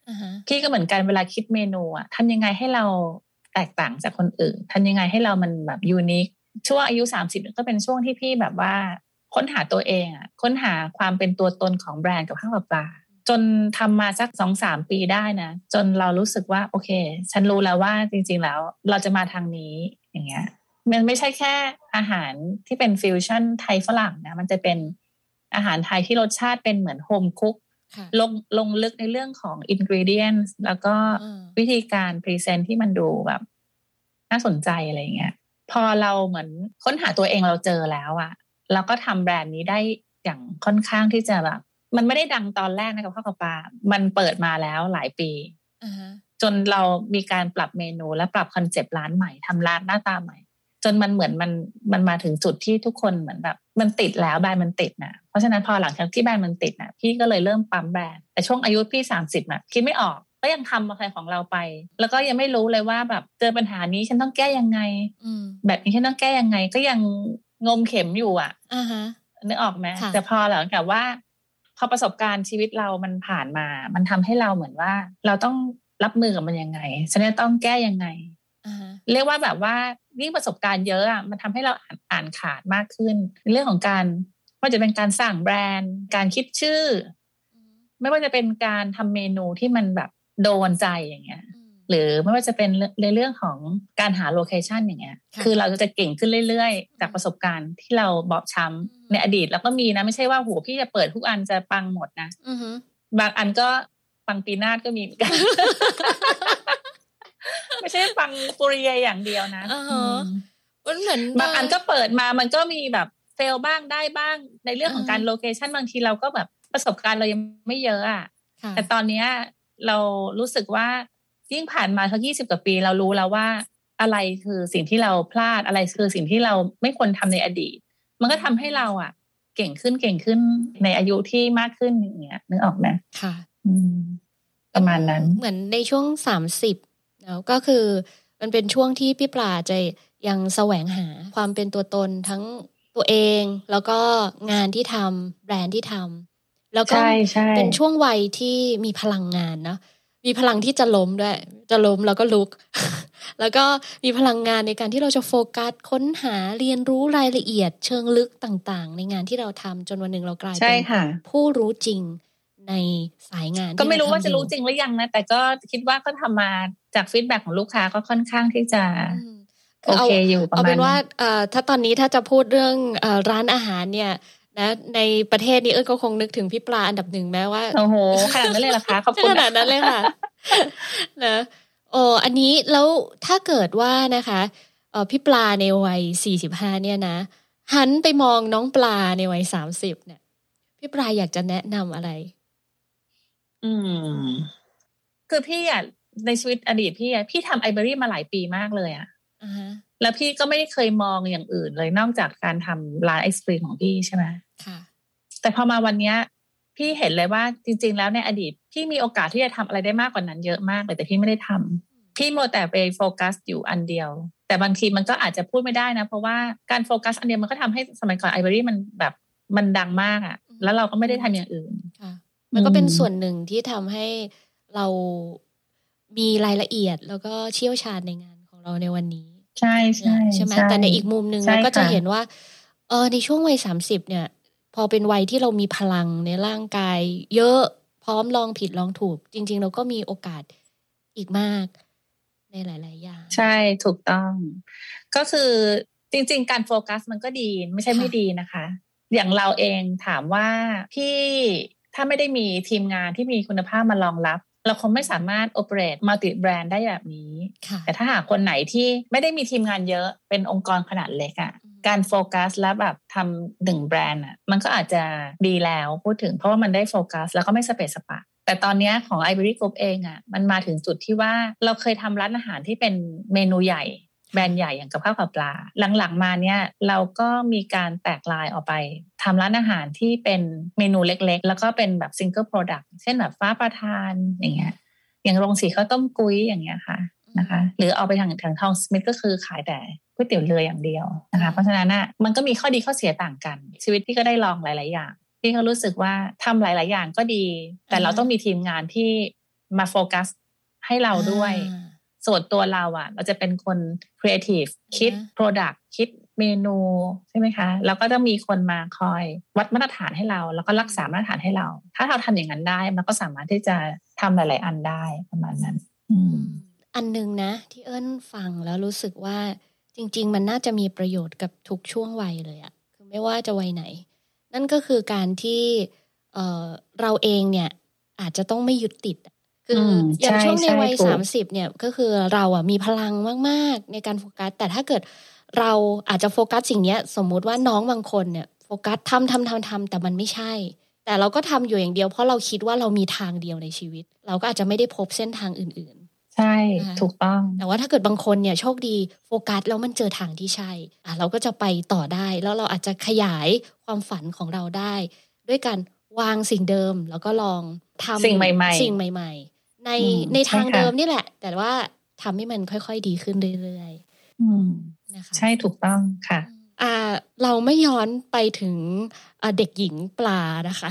อ่าฮะพี่ก็เหมือนกันเวลาคิดเมนูอะทำยังไงให้เราแตกต่างจากคนอื่นทำยังไงให้เรามันแบบ unique ช่วงอายุสามสิบก็เป็นช่วงที่พี่แบบว่า ค้นหาตัวเองอะค้นหาความเป็นตัวตนของแบรนด์กับข้าวกับปลาจนทำมาสักสองสามปีได้นะ จนเรารู้สึกว่า โอเค ฉันรู้แล้วว่าจริง ๆ แล้ว เราจะมาทางนี้อย่างเงี้ยมันไม่ใช่แค่อาหารที่เป็นฟิวชั่นไทยฝรั่งนะ มันจะเป็นอาหารไทยที่รสชาติเป็นเหมือน home cook ค่ะลงลงลึกในเรื่องของอินก e เดียนแล้วก็อ่าวิธีการ present ที่มันดูแบบ น่าสนใจอะไรอย่างเงี้ย พอเราเหมือนค้นหาตัวเองเราเจอแล้วอะ เราก็ทำแบรนด์นี้ได้อย่างค่อนข้างที่จะแบบมันไม่ได้ดังตอนแรกนะกับข้าวกับปลา มันเปิดมาแล้วหลายปีอ่าฮะจนเรามีการปรับเมนูและปรับคอนเซปต์ร้านใหม่ทำร้านหน้าตาใหม่ จนมันเหมือนมันมันมาถึงจุดที่ทุกคนเหมือนแบบ มันติดแล้วแบรนด์มันติดนะเพราะฉะนั้นพอหลังจากที่แบรนด์มันติดนะพี่ก็เลยเริ่มปั๊มแบรนด์แต่ช่วงอายุพี่สามสิบนะคิดไม่ออกก็ยังทำอะไรของเราไป แล้วก็ยังไม่รู้เลยว่าแบบเจอปัญหานี้ฉันต้องแก้ยังไงอืมแบบนี้ฉันต้องแก้ยังไง ก็ยัง งมเข็มอยู่อะอ่าฮะนึกออกไหมค่ะแต่พอหลังจากว่า พอประสบการณ์ชีวิตเรามันผ่านมา มันทำให้เราเหมือนว่า เราต้องรับมือกับมันยังไงฉันจะต้องแก้ยังไงอ่าฮะเรียกว่าแบบว่ายิ่งประสบการณ์เยอะอะมันทำให้เราอ่านอ่านขาดมากขึ้นในเรื่องของการว่าจะเป็นการสั่งแบรนด์ การคิดชื่ออืมไม่ว่าจะเป็นการทำเมนูที่มันแบบโดนใจอย่างเงี้ยอืม หรือไม่ว่าจะเป็นในเรื่องของการหาโลเคชันอย่างเงี้ยค่ะคือเราจะเก่งขึ้นเรื่อยๆ จากประสบการณ์ที่เราบอบช้ำอืมในอดีตเราก็มีนะ ไม่ใช่ว่าโหพี่จะเปิดทุกอันจะปังหมดนะอือฮึบางอันก็ปังปีนาศก็มีเหมือนกัน ไม่ใช่ปังปุริเยอย่างเดียวนะอ่าฮะอืมมันเหมือนบางอันก็เปิดมามันก็มีแบบfail บ้างได้บ้างในเรื่องของการอืม location บางทีเราก็แบบประสบการณ์เรายังไม่เยอะอะค่ะแต่ตอนเนี้ยเรารู้สึกว่า ยิ่งผ่านมาทั้งยี่สิบกว่าปีเรารู้แล้วว่าอะไรคือสิ่งที่เราพลาดอะไรคือสิ่งที่เราไม่ควรทำในอดีต มันก็ทำให้เราอะ เก่งขึ้นเก่งขึ้นในอายุที่มากขึ้นอย่างเงี้ยนึกออกไหมค่ะอืมประมาณนั้น เหมือนในช่วงสามสิบแล้วก็คือ มันเป็นช่วงที่พี่ปลาจะยังแสวงหาความเป็นตัวตนทั้งตัวเอง แล้วก็งานที่ทำแบรนด์ที่ทำแล้วก็ใช่ใช่เป็นช่วงวัยที่มีพลังงานเนาะ มีพลังที่จะล้มด้วย จะล้มแล้วก็ลุก แล้วก็มีพลังงานในการที่เราจะโฟกัสค้นหาเรียนรู้รายละเอียด เชิงลึกต่างๆ ในงานที่เราทำจนวันหนึ่งเรากลายใช่เป็นค่ะผู้รู้จริงในสายงานที่ก็ไม่รู้เทำว่าจะรู้อยู่จริงหรือยังนะ แต่ก็คิดว่าก็ทำมาจากฟีดแบ็ของลูกค้าก็ค่อนข้างที่จะอืมโอเคอยู่ประเอามาณเป็นว่าเอ่อถ้าตอนนี้ถ้าจะพูดเรื่องเอ่อร้านอาหารเนี่ย นะในประเทศนี้เอิ้นก็คงนึกถึงพี่ปลาอันดับหนึ่งแม้ว่าโอ้โหขนาดนั้นเลยเหรอคะขอบคุณขนาดนั้นเลยค่ะนะโอ้อันนี้แล้วถ้าเกิดว่านะคะเอ่อพี่ปลาในวัยสี่สิบห้าเนี่ยนะหันไปมองน้องปลาในวัยสามสิบเนี่ย พี่ปลาอยากจะแนะนำอะไร อืม คือพี่อะในชีวิตอดีตพี่อะพี่ทำไอเบอรี่มาหลายปีมากเลยอะอ่าฮะ แล้วพี่ก็ไม่ได้เคยมองอย่างอื่นเลยนอกจากการทำร้านไอศครีมของพี่ใช่ไหมค่ะ แต่พอมาวันเนี้ย พี่เห็นเลยว่าจริง ๆ แล้วในอดีต พี่มีโอกาสที่จะทำอะไรได้มากกว่านั้นเยอะมากเลยแต่พี่ไม่ได้ทำพี่โมวแต่ไปโฟกัสอยู่อันเดียว แต่บางทีมันก็อาจจะพูดไม่ได้นะ เพราะว่าการโฟกัสอันเดียวมันก็ทำให้สมัยก่อนไอเบอรี่มันแบบมันดังมากอะ่ะ แล้วเราก็ไม่ได้ทำอย่างอื่นค่ะมันก็เป็นอืมส่วนหนึ่งที่ทำให้เรามีรายละเอียดแล้วก็เชี่ยวชาญในงานของเราในวันนี้ ใช่ใช่ใช่ไหมแต่ในอีกมุมหนึ่งใช่เราก็จะค่เห็นว่า เออในช่วงวัยสามสิบเนี่ย พอเป็นวัยที่เรามีพลังในร่างกาย เยอะพร้อมลองผิดลองถูก จริง ๆ เราก็มีโอกาสอีกมาก ในหลาย ๆ อย่าง ใช่ถูกต้อง ก็คือจริง ๆ การโฟกัสมันก็ดีไม่ใช่ค่ะไม่ดีนะคะ อย่างเราเองถามว่าพี่ถ้าไม่ได้มีทีมงานที่มีคุณภาพมารองรับ เราคงไม่สามารถ operate multi brand ได้แบบนี้ค่ะแต่ถ้าหากคนไหนที่ไม่ได้มีทีมงานเยอะเป็นองค์กรขนาดเล็กอะ่ะอืมการโฟกัสและแบบทำหนึ่งแบรนด์อะมันก็อาจจะดีแล้วพูดถึงเพราะว่ามันได้โฟกัสแล้วก็ไม่สะเปะสะปะแต่ตอนเนี้ยของ iberry Group เองอะ่ะมันมาถึงจุดที่ว่าเราเคยทำร้านอาหารที่เป็นเมนูใหญ่ แบรนด์ใหญ่อย่างกับข้าวกับปลา หลังๆมาเนี่ยเราก็มีการแตกลายออกไปทำร้านอาหารที่เป็นเมนูเล็กๆ แล้วก็เป็นแบบ single product เช่นแบบฟ้าประทานอย่างเงี้ยอย่างโรงสีข้าวต้มกุ้ยอย่างเงี้ยค่ะนะคะ หรือเอาไปทางทางทองสมิธก็คือขายแต่ก๋วยเตี๋ยวเรืออย่างเดียวนะคะ เพราะฉะนั้นน่ะมันก็มีข้อดีข้อเสียต่างกัน ชีวิตพี่ก็ได้ลองหลาย ๆ อย่างพี่ก็รู้สึกว่าทำหลาย ๆ อย่างก็ดี แต่เราต้องมีทีมงานที่มาโฟกัสให้เราด้วย ส่วนตัวเราอะเราจะเป็นคนครีเอทีฟคิดอ่าฮะ Product คิดเมนูใช่ไหมคะ แล้วก็จะมีคนมาคอยวัดมาตรฐานให้เรา แล้วก็รักษามาตรฐานให้เรา ถ้าเราทำอย่างนั้นได้ มันก็สามารถที่จะทำหลาย ๆ อันได้ประมาณนั้น อืมอันหนึ่งนะ ที่เอิ้นฟังแล้วรู้สึกว่าจริง ๆ มันน่าจะมีประโยชน์กับทุกช่วงวัยเลยอะคือไม่ว่าจะวัยไหน นั่นก็คือการที่เอ่อเราเองเนี่ยอาจจะต้องไม่ยึดติดอะ คืออมอย่างใช่ช่วงในวัยใช่ถูกสามสิบเนี่ยก็คือเราอะมีพลังมากๆ ในการโฟกัส แต่ถ้าเกิดเราอาจจะโฟกัสสิ่งเนี้ย สมมุติว่าน้องบางคนเนี่ยโฟกัสทำทำทำทำแต่มันไม่ใช่ แต่เราก็ทำอยู่อย่างเดียว เพราะเราคิดว่าเรามีทางเดียวในชีวิต เราก็อาจจะไม่ได้พบเส้นทางอื่นๆใช่นะคะถูกต้อง แต่ว่าถ้าเกิดบางคนเนี่ยโชคดีโฟกัสแล้วมันเจอทางที่ใช่อะเราก็จะไปต่อได้แล้วเราอาจจะขยายความฝันของเราได้ ด้วยการวางสิ่งเดิมแล้วก็ลองทำสิ่งใหม่ ๆ สิ่งใหม่ๆ ในอืมในทางใช่ค่ะเดิมนี่แหละ แต่ว่าทำให้มันค่อยๆดีขึ้นเรื่อยอืมๆนะคะใช่ถูกต้องค่ะอ่าเราไม่ย้อนไปถึงอ่าเด็กหญิงปลานะคะ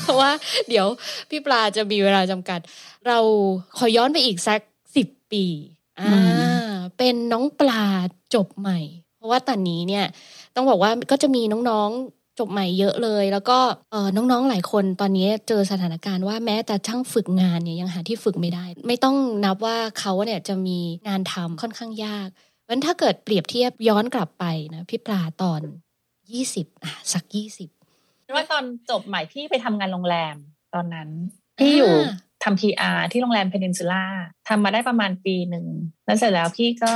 เพราะว่าเดี๋ยวพี่ปลาจะมีเวลาจำกัด เราขอย้อนไปอีกสักสิบปีอ่าอืมเป็นน้องปลาจบใหม่ เพราะว่าตอนนี้เนี่ย ต้องบอกว่าก็จะมีน้องๆ จบใหม่เยอะเลย แล้วก็เออน้องๆหลายคนตอนนี้เจอสถานการณ์ว่าแม้แต่ช่างฝึกงานเนี่ยยังหาที่ฝึกไม่ได้ ไม่ต้องนับว่าเขาเนี่ยจะมีงานทำค่อนข้างยากเพราะฉะนั้นถ้าเกิดเปรียบเทียบย้อนกลับไปนะพี่ปลาตอนยี่สิบอะสักยี่สิบว่าตอนจบใหม่พี่ไปทำงานโรงแรมตอนนั้นพี่อยู่อ่าทำ PR ที่โรงแรมเพนินซูล่าทำมาได้ประมาณปีหนึ่ง แล้วเสร็จแล้วพี่ก็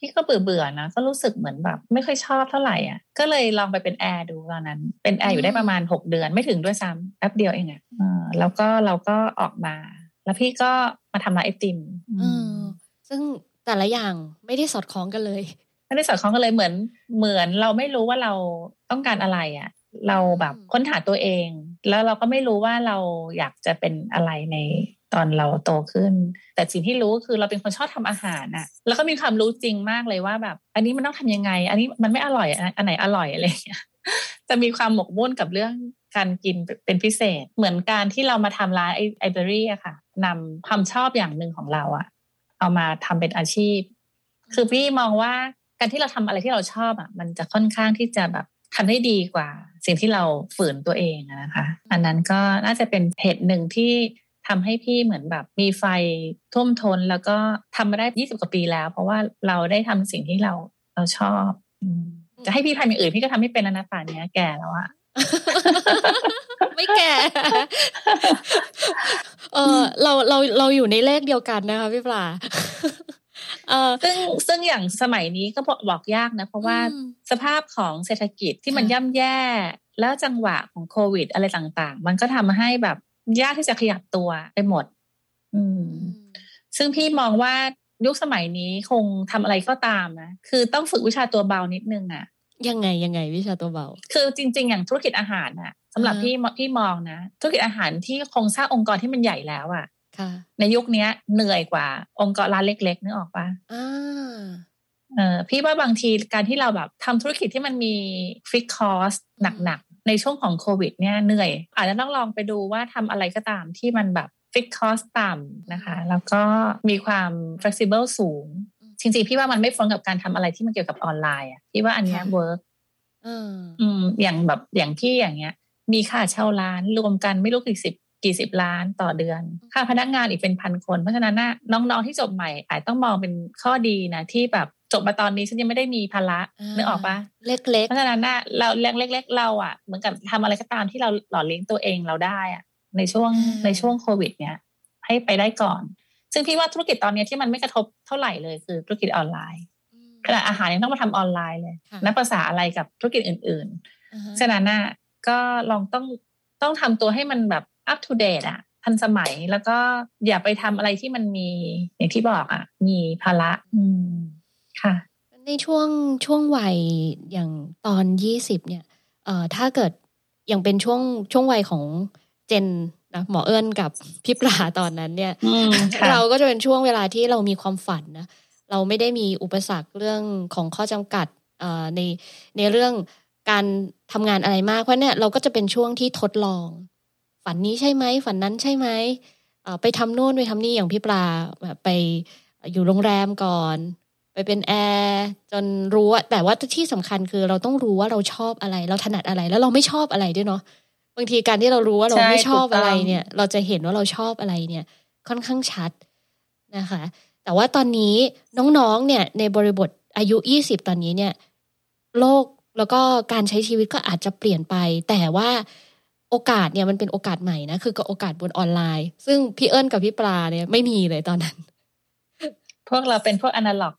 พี่ก็เบื่อเบื่อๆนะก็รู้สึกเหมือนแบบ ไม่ค่อยชอบเท่าไหร่อะก็เลยลองไปเป็นแอร์ดูตอนนั้น เป็นแอร์อยู่ได้ประมาณหกเดือนไม่ถึงด้วยซ้ำแป๊บเดียวเองอะเออแล้วก็เราก็ออกมา แล้วพี่ก็มาทำร้านไอติมเออซึ่งแต่ละอย่างไม่ได้สอดคล้องกันเลย ไม่ได้สอดคล้องกันเลยเหมือนเหมือนเราไม่รู้ว่าเราต้องการอะไรอะ่ะ เราแบบค้นหาตัวเอง แล้วเราก็ไม่รู้ว่าเราอยากจะเป็นอะไรใน ตอนเราโตขึ้น แต่สิ่งที่รู้คือเราเป็นคนชอบทำอาหารน่ะแล้วก็มีความรู้จริงมากเลยว่าแบบ อันนี้มันต้องทำยังไง อันนี้มันไม่อร่อยอันไหนอร่อยอะไรอย่างเงี้ยจะมีความหมกมุ่นกับเรื่องการกินเป็นพิเศษ เหมือนการที่เรามาทำร้านไอเบอรี่อะค่ะนำความชอบอย่างหนึ่งของเราอะเอามาทำเป็นอาชีพ คือพี่มองว่าการที่เราทำอะไรที่เราชอบอะมันจะค่อนข้างที่จะแบบทำได้ดีกว่า สิ่งที่เราฝืนตัวเองนะคะ อันนั้นก็น่าจะเป็นเหตุหนึ่งที่ ทำให้พี่เหมือนแบบมีไฟท่วมทนแล้วก็ทำมาได้ยี่สิบกว่าปีแล้ว เพราะว่าเราได้ทำสิ่งที่เราเราชอบจะให้พี่ทำอย่างอื่นพี่ก็ทำไม่เป็นนะป่านนี้แก่แล้วอะไม่แก่ เออเราเราเราอยู่ในเลขเดียวกันนะคะพี่ปลาเออซึ่งซึ่งอย่างสมัยนี้ก็บอกยากนะ เพราะว่าสภาพของเศรษฐกิจที่มันย่ำแย่ แล้วจังหวะของโควิดอะไรต่างๆ มันก็ทำให้แบบ ยากที่จะขยับตัวไปหมด อืม ซึ่งพี่มองว่ายุคสมัยนี้คงทำอะไรก็ตามนะคือต้องฝึกวิชาตัวเบานิดนึงอะ่ะยังไงยังไงวิชาตัวเบา คือจริง ๆ อย่างธุรกิจอาหารน่ะสำหรับพี่พี่มองนะธุรกิจอาหารที่โครงสร้างองค์กรที่มันใหญ่แล้วอะ่ะค่ะในยุคนี้เหนื่อยกว่าองค์กรร้านเล็กๆนึกออกปะอ่าเออพี่ว่าบางทีการที่เราแบบทำธุรกิจที่มันมี fixed cost หนักๆ ในช่วงของโควิดเนี่ยเหนื่อย อาจจะต้องลองไปดูว่าทำอะไรก็ตามที่มันแบบ fixed cost ต่ำนะคะ แล้วก็มีความ flexible สูง จริงๆ พี่ว่ามันไม่ฟ้องกับการทำอะไรที่มันเกี่ยวกับออนไลน์อะพี่ว่าอันเนี้ย work อืมอืมอย่างแบบอย่างพี่อย่างเงี้ย มีค่าเช่าร้านรวมกันไม่รู้กี่สิบ กี่สิบล้านต่อเดือน ค่าพนักงานอีกเป็นพันคน เพราะฉะนั้นน่ะน้องๆที่จบใหม่อาจต้องมองเป็นข้อดีนะที่แบบจบมาตอนนี้ฉันยังไม่ได้มีภาระนึกออกปะเล็กเพราะฉะนั้นน่ะเราเล็กๆเราอะเหมือนกับทำอะไรก็ตามที่เราหล่อเลี้ยงตัวเองเราได้อะในช่วงในช่วงโควิด เนี่ย ให้ไปได้ก่อน ซึ่งพี่ว่าธุรกิจตอนนี้ที่มันไม่กระทบเท่าไหร่เลยคือธุรกิจออนไลน์ๆขนาดอาหารยังต้องมาทำออนไลน์เลยค่ะนับภาษาอะไรกับธุรกิจอื่นอ่าฮะๆฉะนั้นน่ะก็ลองต้องต้องทำตัวให้มันแบบ up to date อะทันสมัยแล้วก็อย่าไปทำอะไรที่มันมีอย่างที่บอกอะมีภาระอืมค่ะ ในช่วงช่วงวัยอย่างตอนยี่สิบเนี่ยเอ่อถ้าเกิดอย่างเป็นช่วงช่วงวัยของเจนนะหมอเอิญกับพี่ปลาตอนนั้นเนี่ยอืมค่ะเราก็จะเป็นช่วงเวลาที่เรามีความฝันนะเราไม่ได้มีอุปสรรคเรื่องของข้อจำกัดเอ่อในในเรื่องการทำงานอะไรมากเพราะเนี่ยเราก็จะเป็นช่วงที่ทดลอง ฝันนี้ใช่ไหมฝันนั้นใช่ไหมเอ่อไปทำโน่นไปทำนี่อย่างพี่ปลาแบบไปอยู่โรงแรมก่อน ไปเป็นแอร์จนรู้ว่าแต่ว่าที่สำคัญคือเราต้องรู้ว่าเราชอบอะไร เราถนัดอะไรแล้วเราไม่ชอบอะไรด้วยเนาะบางทีการที่เรารู้ว่าเราใช่ไม่ชอบถูกต้องอะไรเนี่ย เราจะเห็นว่าเราชอบอะไรเนี่ย ค่อนข้างชัดนะคะ แต่ว่าตอนนี้น้องๆเนี่ย ในบริบทอายุ20ตอนนี้เนี่ย โลกแล้วก็การใช้ชีวิตก็อาจจะเปลี่ยนไป แต่ว่า โอกาสเนี่ยมันเป็นโอกาสใหม่นะคือก็โอกาสบนออนไลน์ ซึ่งพี่เอิญกับพี่ปลาเนี่ยไม่มีเลยตอนนั้น พวกเราเป็นพวกอนาล็อก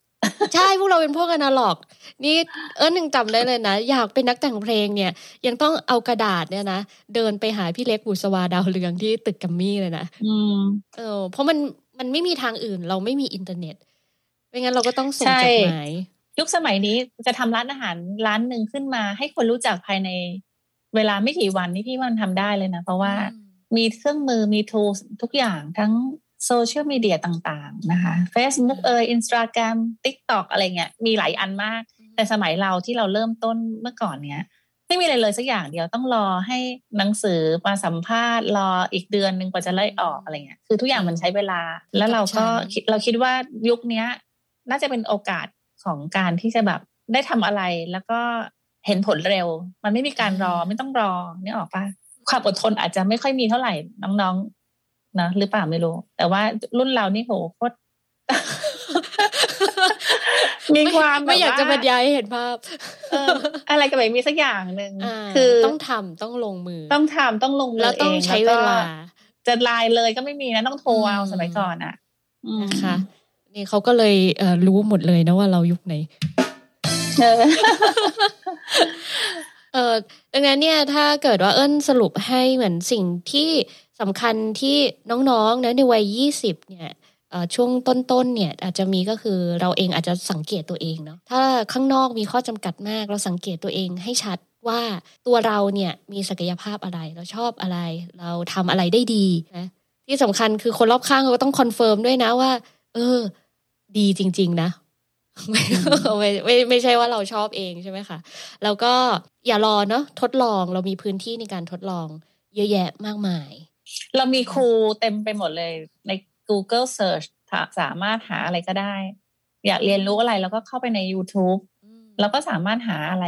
ใช่พวกเราเป็นพวกอนาล็อก นี่เอิญหนึ่งจำได้เลยนะ อยากเป็นนักแต่งเพลงเนี่ย ยังต้องเอากระดาษเนี่ยนะเดินไปหาพี่เล็กบุษวาดาวเรืองที่ตึกกัมมี่เลยนะอืมเออเพราะมันมันไม่มีทางอื่น เราไม่มีอินเทอร์เน็ตไม่งั้นเราก็ต้องส่งใช่จดหมายยุคสมัยนี้จะทำร้านอาหารร้านหนึ่งขึ้นมา ให้คนรู้จักภายใน เวลาไม่กี่วันนี่พี่ว่ามันทำได้เลยนะ เพราะว่ามีเครื่องมือมีทูทุกอย่างทั้งโซเชียลมีเดียต่างๆนะคะ Facebook เอยอินสตาแกรม TikTok อะไรเงี้ยมีหลายอันมาก แต่สมัยเราที่เราเริ่มต้นเมื่อก่อนเนี้ยไม่มีอะไรเลยสักอย่างเดียวต้องรอให้หนังสือมาสัมภาษณ์ รออีกเดือนหนึ่งกว่าจะไล่ออกอะไรเงี้ยคือทุกอย่างมันใช้เวลา แล้วเราก็คิดเราคิดว่ายุคเนี้ยน่าจะเป็นโอกาสของการที่จะแบบได้ทำอะไรแล้วก็ เห็นผลเร็ว มันไม่มีการรอไม่ต้องรอนี่ออกปะความอดทนอาจจะไม่ค่อยมีเท่าไหร่น้องๆนะหรือเปล่าไม่รู้ แต่ว่ารุ่นเรานี่โหโคตรมีความแบบไม่อยากจะบรรว่ยายให้เห็นภาพเอออะไรก็แบบมีสักอย่างหนึ่งอ่าคือต้องทำต้องลงมือ ต้องทำต้องลงมืแล้วต้องเใช้เวลา จะไลน์เลยก็ไม่มีนะต้องโทรเอาอืมสมัยก่อนอะอืมนะคะนี่เขาก็เลยเอ่อรู้หมดเลยนะว่าเรายุคไหน เออดังนั้นเนี่ยถ้าเกิดว่าเอิ้นสรุปให้เหมือนสิ่งที่สำคัญที่น้องๆนะในวัยยี่สิบเนี่ยช่วงต้นๆเนี่ยอาจจะมีก็คือเราเองอาจจะสังเกตตัวเองเนาะถ้าข้างนอกมีข้อจำกัดมาก เราสังเกตตัวเองให้ชัดว่าตัวเราเนี่ยมีศักยภาพอะไร เราชอบอะไร เราทำอะไรได้ดีนะที่สำคัญคือคนรอบข้างเขาก็ต้อง confirm ด้วยนะว่า เออ ดีจริง ๆ นะ ไม่ไม่ไม่ไม่ใช่ว่าเราชอบเองใช่ไหมคะแล้วก็อย่ารอเนาะทดลองเรามีพื้นที่ในการทดลอง เยอะแยะมากมาย เรามีครูเต็มไปหมดเลยใน Google Search ถาสามารถหาอะไรก็ได้ อยากเรียนรู้อะไรแล้วก็เข้าไปใน YouTube แล้วก็สามารถหาอะไร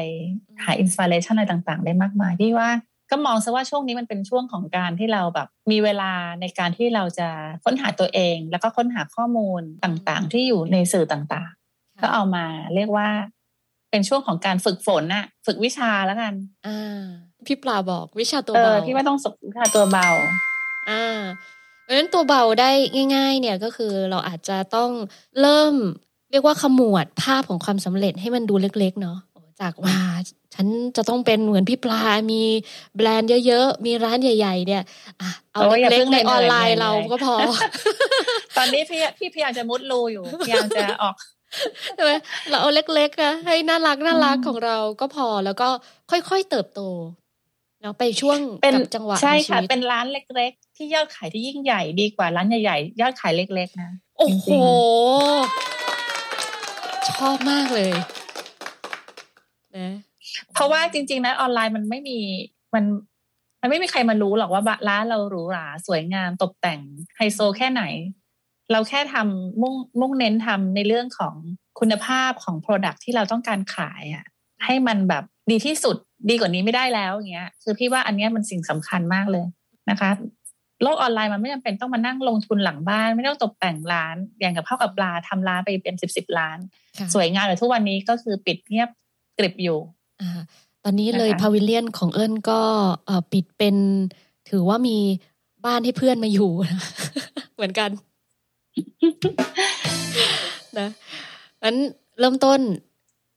หาอินสปิเรชันอะไรต่างๆ ได้มากมายพี่ว่าก็มองซะว่าช่วงนี้มันเป็นช่วงของการที่เราแบบ มีเวลาในการที่เราจะค้นหาตัวเอง แล้วก็ค้นหาข้อมูลต่างๆ ที่อยู่ในสื่อต่างๆ ก็เอามาเรียกว่า เป็นช่วงของการฝึกฝนน่ะ ฝึกวิชาแล้วกัน อ่า พี่ปลาบอกวิชาตัวเอเบาอพี่ว่าต้องฝึกวิชาตัวเบา อ่าเพราะฉะนั้นตัวเบาได้ง่าย ๆ เนี่ยก็คือเราอาจจะต้องเริ่ม เรียกว่าขมวดภาพของความสำเร็จให้มันดูเล็ก ๆ เนาะจากว่าฉันจะต้องเป็นเหมือนพี่ปลา มีแบรนด์เยอะๆ มีร้านใหญ่ ๆ เนี่ยอะเอาโอ้ยอย่าเล็เพิ่กงๆในออนไลน์เหนื่อยๆเราก็พอ ตอนนี้พี่พี่พยายามจะมุดรูอยู่ พยายามจะออก ใช่ไหมเราเอาเล็กๆอะให้น่ารักน่ารักอืมของเราก็พอแล้วก็ค่อยๆเติบโตเนาะไปช่วงเป็นกับจังหวะใช่ในชีค่ะวิตเป็นร้านเล็ก ๆ ที่ยอดขายที่ยิ่งใหญ่ดีกว่าร้านใหญ่ๆยอดขายเล็ก ๆ นะโอ้โหจริงชอบมากเลยนะเพราะว่าจริง ๆ นะออนไลน์มันไม่มีมันมันไม่มีใครมารู้หรอกว่าร้านเราหรูหราสวยงามตกแต่งไฮโซแค่ไหน เราแค่ทำมุ่งมุ่งเน้นทำในเรื่องของคุณภาพของ Product ที่เราต้องการขายอะให้มันแบบดีที่สุดดีกว่านี้ไม่ได้แล้วอย่างเงี้ย คือพี่ว่าอันเนี้ยมันสิ่งสำคัญมากเลยนะคะโลกออนไลน์มันไม่จำเป็นต้องมานั่งลงทุนหลังบ้าน ไม่ต้องตกแต่งร้าน อย่างกับข้าวกับปลาทำร้านไปเป็นสิบสิบล้านค่ะสวยงามแต่ทุกวันนี้ก็คือปิดเงียบกริบอยู่อ่าตอนนี้เลยนะคะพาวิเลียนของเอิญก็เอ่อปิดเป็น ถือว่ามีบ้านให้เพื่อนมาอยู่นะเหมือนกัน นะงั้นเริ่มต้น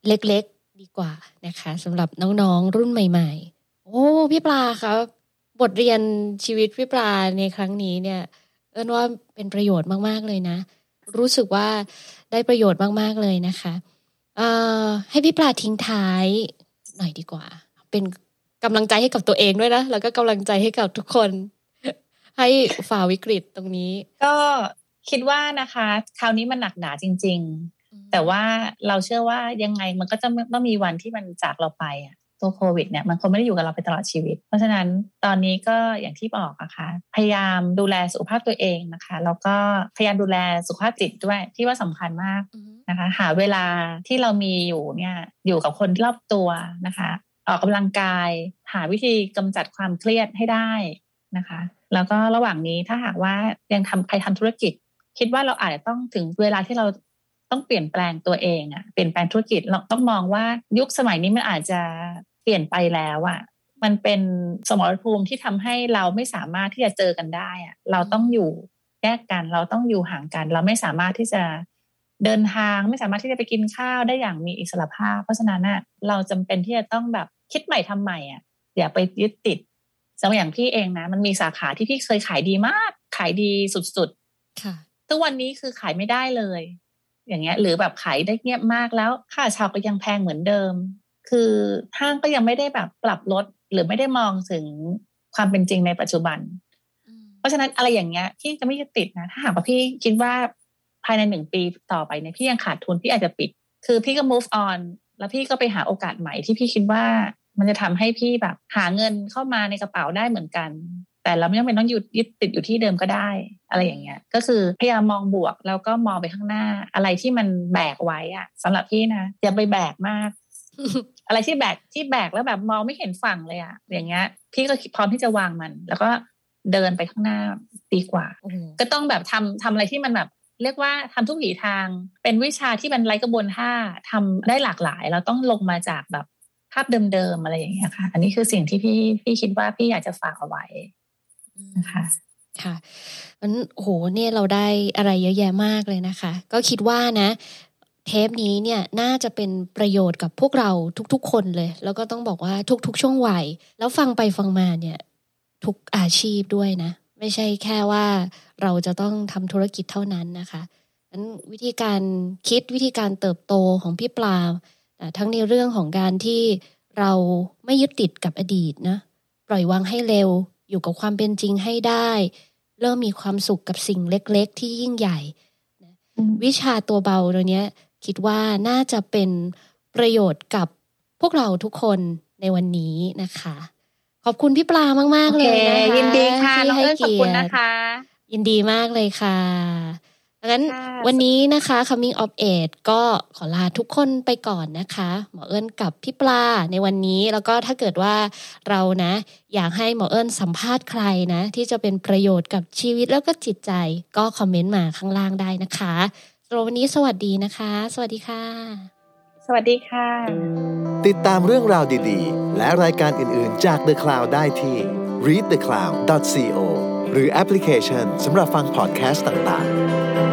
เล็กๆดีกว่านะคะสำหรับน้องๆรุ่นใหม่ ๆ โอ้พี่ปลาครับ บทเรียนชีวิตพี่ปลาในครั้งนี้เนี่ย เอิญว่าเป็นประโยชน์มากๆเลยนะ รู้สึกว่าได้ประโยชน์มากๆเลยนะคะเอ่อให้พี่ปลาทิ้งท้ายหน่อยดีกว่า เป็นกำลังใจให้กับตัวเองด้วยนะแล้วก็กำลังใจให้กับทุกคน ให้ฝ่าวิกฤตตรงนี้ ก็ คิดว่านะคะ คราวนี้มันหนักหนาจริง ๆ แต่ว่าเราเชื่อว่ายังไงมันก็จะต้องมีวันที่มันจากเราไปอะตัวโควิดเนี่ยมันคงไม่ได้อยู่กับเราไปตลอดชีวิต เพราะฉะนั้นตอนนี้ก็อย่างที่บอกอะค่ะพยายามดูแลสุขภาพตัวเองนะคะ แล้วก็พยายามดูแลสุขภาพจิตด้วยที่ว่าสำคัญมากอืมนะคะ หาเวลาที่เรามีอยู่เนี่ยอยู่กับคนรอบตัวนะคะ ออกกำลังกาย หาวิธีกำจัดความเครียดให้ได้นะคะ แล้วก็ระหว่างนี้ถ้าหากว่ายังทำใครทำธุรกิจ คิดว่าเราอาจจะต้องถึงเวลาที่เราต้องเปลี่ยนแปลงตัวเองอะเปลี่ยนแปลงธุรกิจเราต้องมองว่ายุคสมัยนี้มันอาจจะเปลี่ยนไปแล้วอะมันเป็นสมรภูมิที่ทำให้เราไม่สามารถที่จะเจอกันได้อะเราต้องอยู่แยกกัน เราต้องอยู่ห่างกัน เราไม่สามารถที่จะเดินทางไม่สามารถที่จะไปกินข้าวได้อย่างมีอิสระภาพ เพราะฉะนั้นน่ะเราจำเป็นที่จะต้องแบบคิดใหม่ทำใหม่อะอย่าไปยึดติดสำหรับอย่างพี่เองนะ มันมีสาขาที่พี่เคยขายดีมาก ขายดีสุดๆค่ะ ทุกวันนี้คือขายไม่ได้เลย อย่างเงี้ย หรือแบบขายได้เงียบมากแล้ว ค่าเช่าก็ยังแพงเหมือนเดิม คือห้างก็ยังไม่ได้แบบปรับลดหรือไม่ได้มองถึงความเป็นจริงในปัจจุบัน เพราะฉะนั้นอะไรอย่างเงี้ยพี่จะไม่ยึดติดนะถ้าหากว่าพี่คิดว่าภายในหนึ่งปีต่อไปเนี่ยพี่ยังขาดทุนพี่อาจจะปิด คือพี่ก็ move on แล้วพี่ก็ไปหาโอกาสใหม่ที่พี่คิดว่ามันจะทำให้พี่แบบหาเงินเข้ามาในกระเป๋าได้เหมือนกัน แต่เราไม่จำเป็นต้องหยุดยึดติดอยู่ที่เดิมก็ได้ อะไรอย่างเงี้ย ก็คือพยายามมองบวกแล้วก็มองไปข้างหน้า อะไรที่มันแบกไว้อะสำหรับพี่นะอย่าไปแบกมาก อะไรที่แบกที่แบกแล้วแบบมองไม่เห็นฝั่งเลยอะอย่างเงี้ย พี่ก็พร้อมที่จะวางมัน แล้วก็เดินไปข้างหน้าดีกว่าโอ้โหก็ต้องแบบทำทำอะไรที่มันแบบเรียกว่าทำทุกวิถีทาง เป็นวิชาที่มันไร้กระบวนท่าทำได้หลากหลาย เราต้องลงมาจากแบบภาพเดิมๆอะไรอย่างเงี้ยค่ะ อันนี้คือสิ่งที่พี่พี่คิดว่าพี่อยากจะฝากเอาไว้ นะคะค่ะมันโอ้โหเนี่ยเราได้อะไรเยอะแยะมากเลยนะคะ ก็คิดว่านะ เทปนี้เนี่ยน่าจะเป็นประโยชน์กับพวกเราทุกๆ คนเลย แล้วก็ต้องบอกว่าทุก ๆ ช่วงวัย แล้วฟังไปฟังมาเนี่ย ทุกอาชีพด้วยนะ ไม่ใช่แค่ว่าเราจะต้องทำธุรกิจเท่านั้นนะคะนั้นวิธีการคิดวิธีการเติบโตของพี่ปลาทั้งในเรื่องของการที่เราไม่ยึดติดกับอดีตนะ ปล่อยวางให้เร็ว อยู่กับความเป็นจริงให้ได้ เริ่มมีความสุขกับสิ่งเล็ก ๆ ที่ยิ่งใหญ่ วิชาตัวเบาตัวเนี้ย คิดว่าน่าจะเป็นประโยชน์กับพวกเราทุกคนในวันนี้นะคะ ขอบคุณพี่ปลามากๆเลยนะคะยินดีค่ะน้องเอิญขอบคุณนะคะ ยินดีมากเลยค่ะ งั้นวันนี้นะคะ coming of age ก็ขอลาทุกคนไปก่อนนะคะ หมอเอิญกับพี่ปลาในวันนี้แล้วก็ถ้าเกิดว่าเรานะ อยากให้หมอเอิญสัมภาษณ์ใครนะ ที่จะเป็นประโยชน์กับชีวิตแล้วก็จิตใจ ก็คอมเมนต์มาข้างล่างได้นะคะสำหรับวันนี้สวัสดีนะคะ สวัสดีค่ะ สวัสดีค่ะ ติดตามเรื่องราวดีๆ และรายการอื่นๆจาก The Cloud ได้ที่ readthecloud.co หรือแอปพลิเคชันสำหรับฟังพอดแคสต์ต่างๆ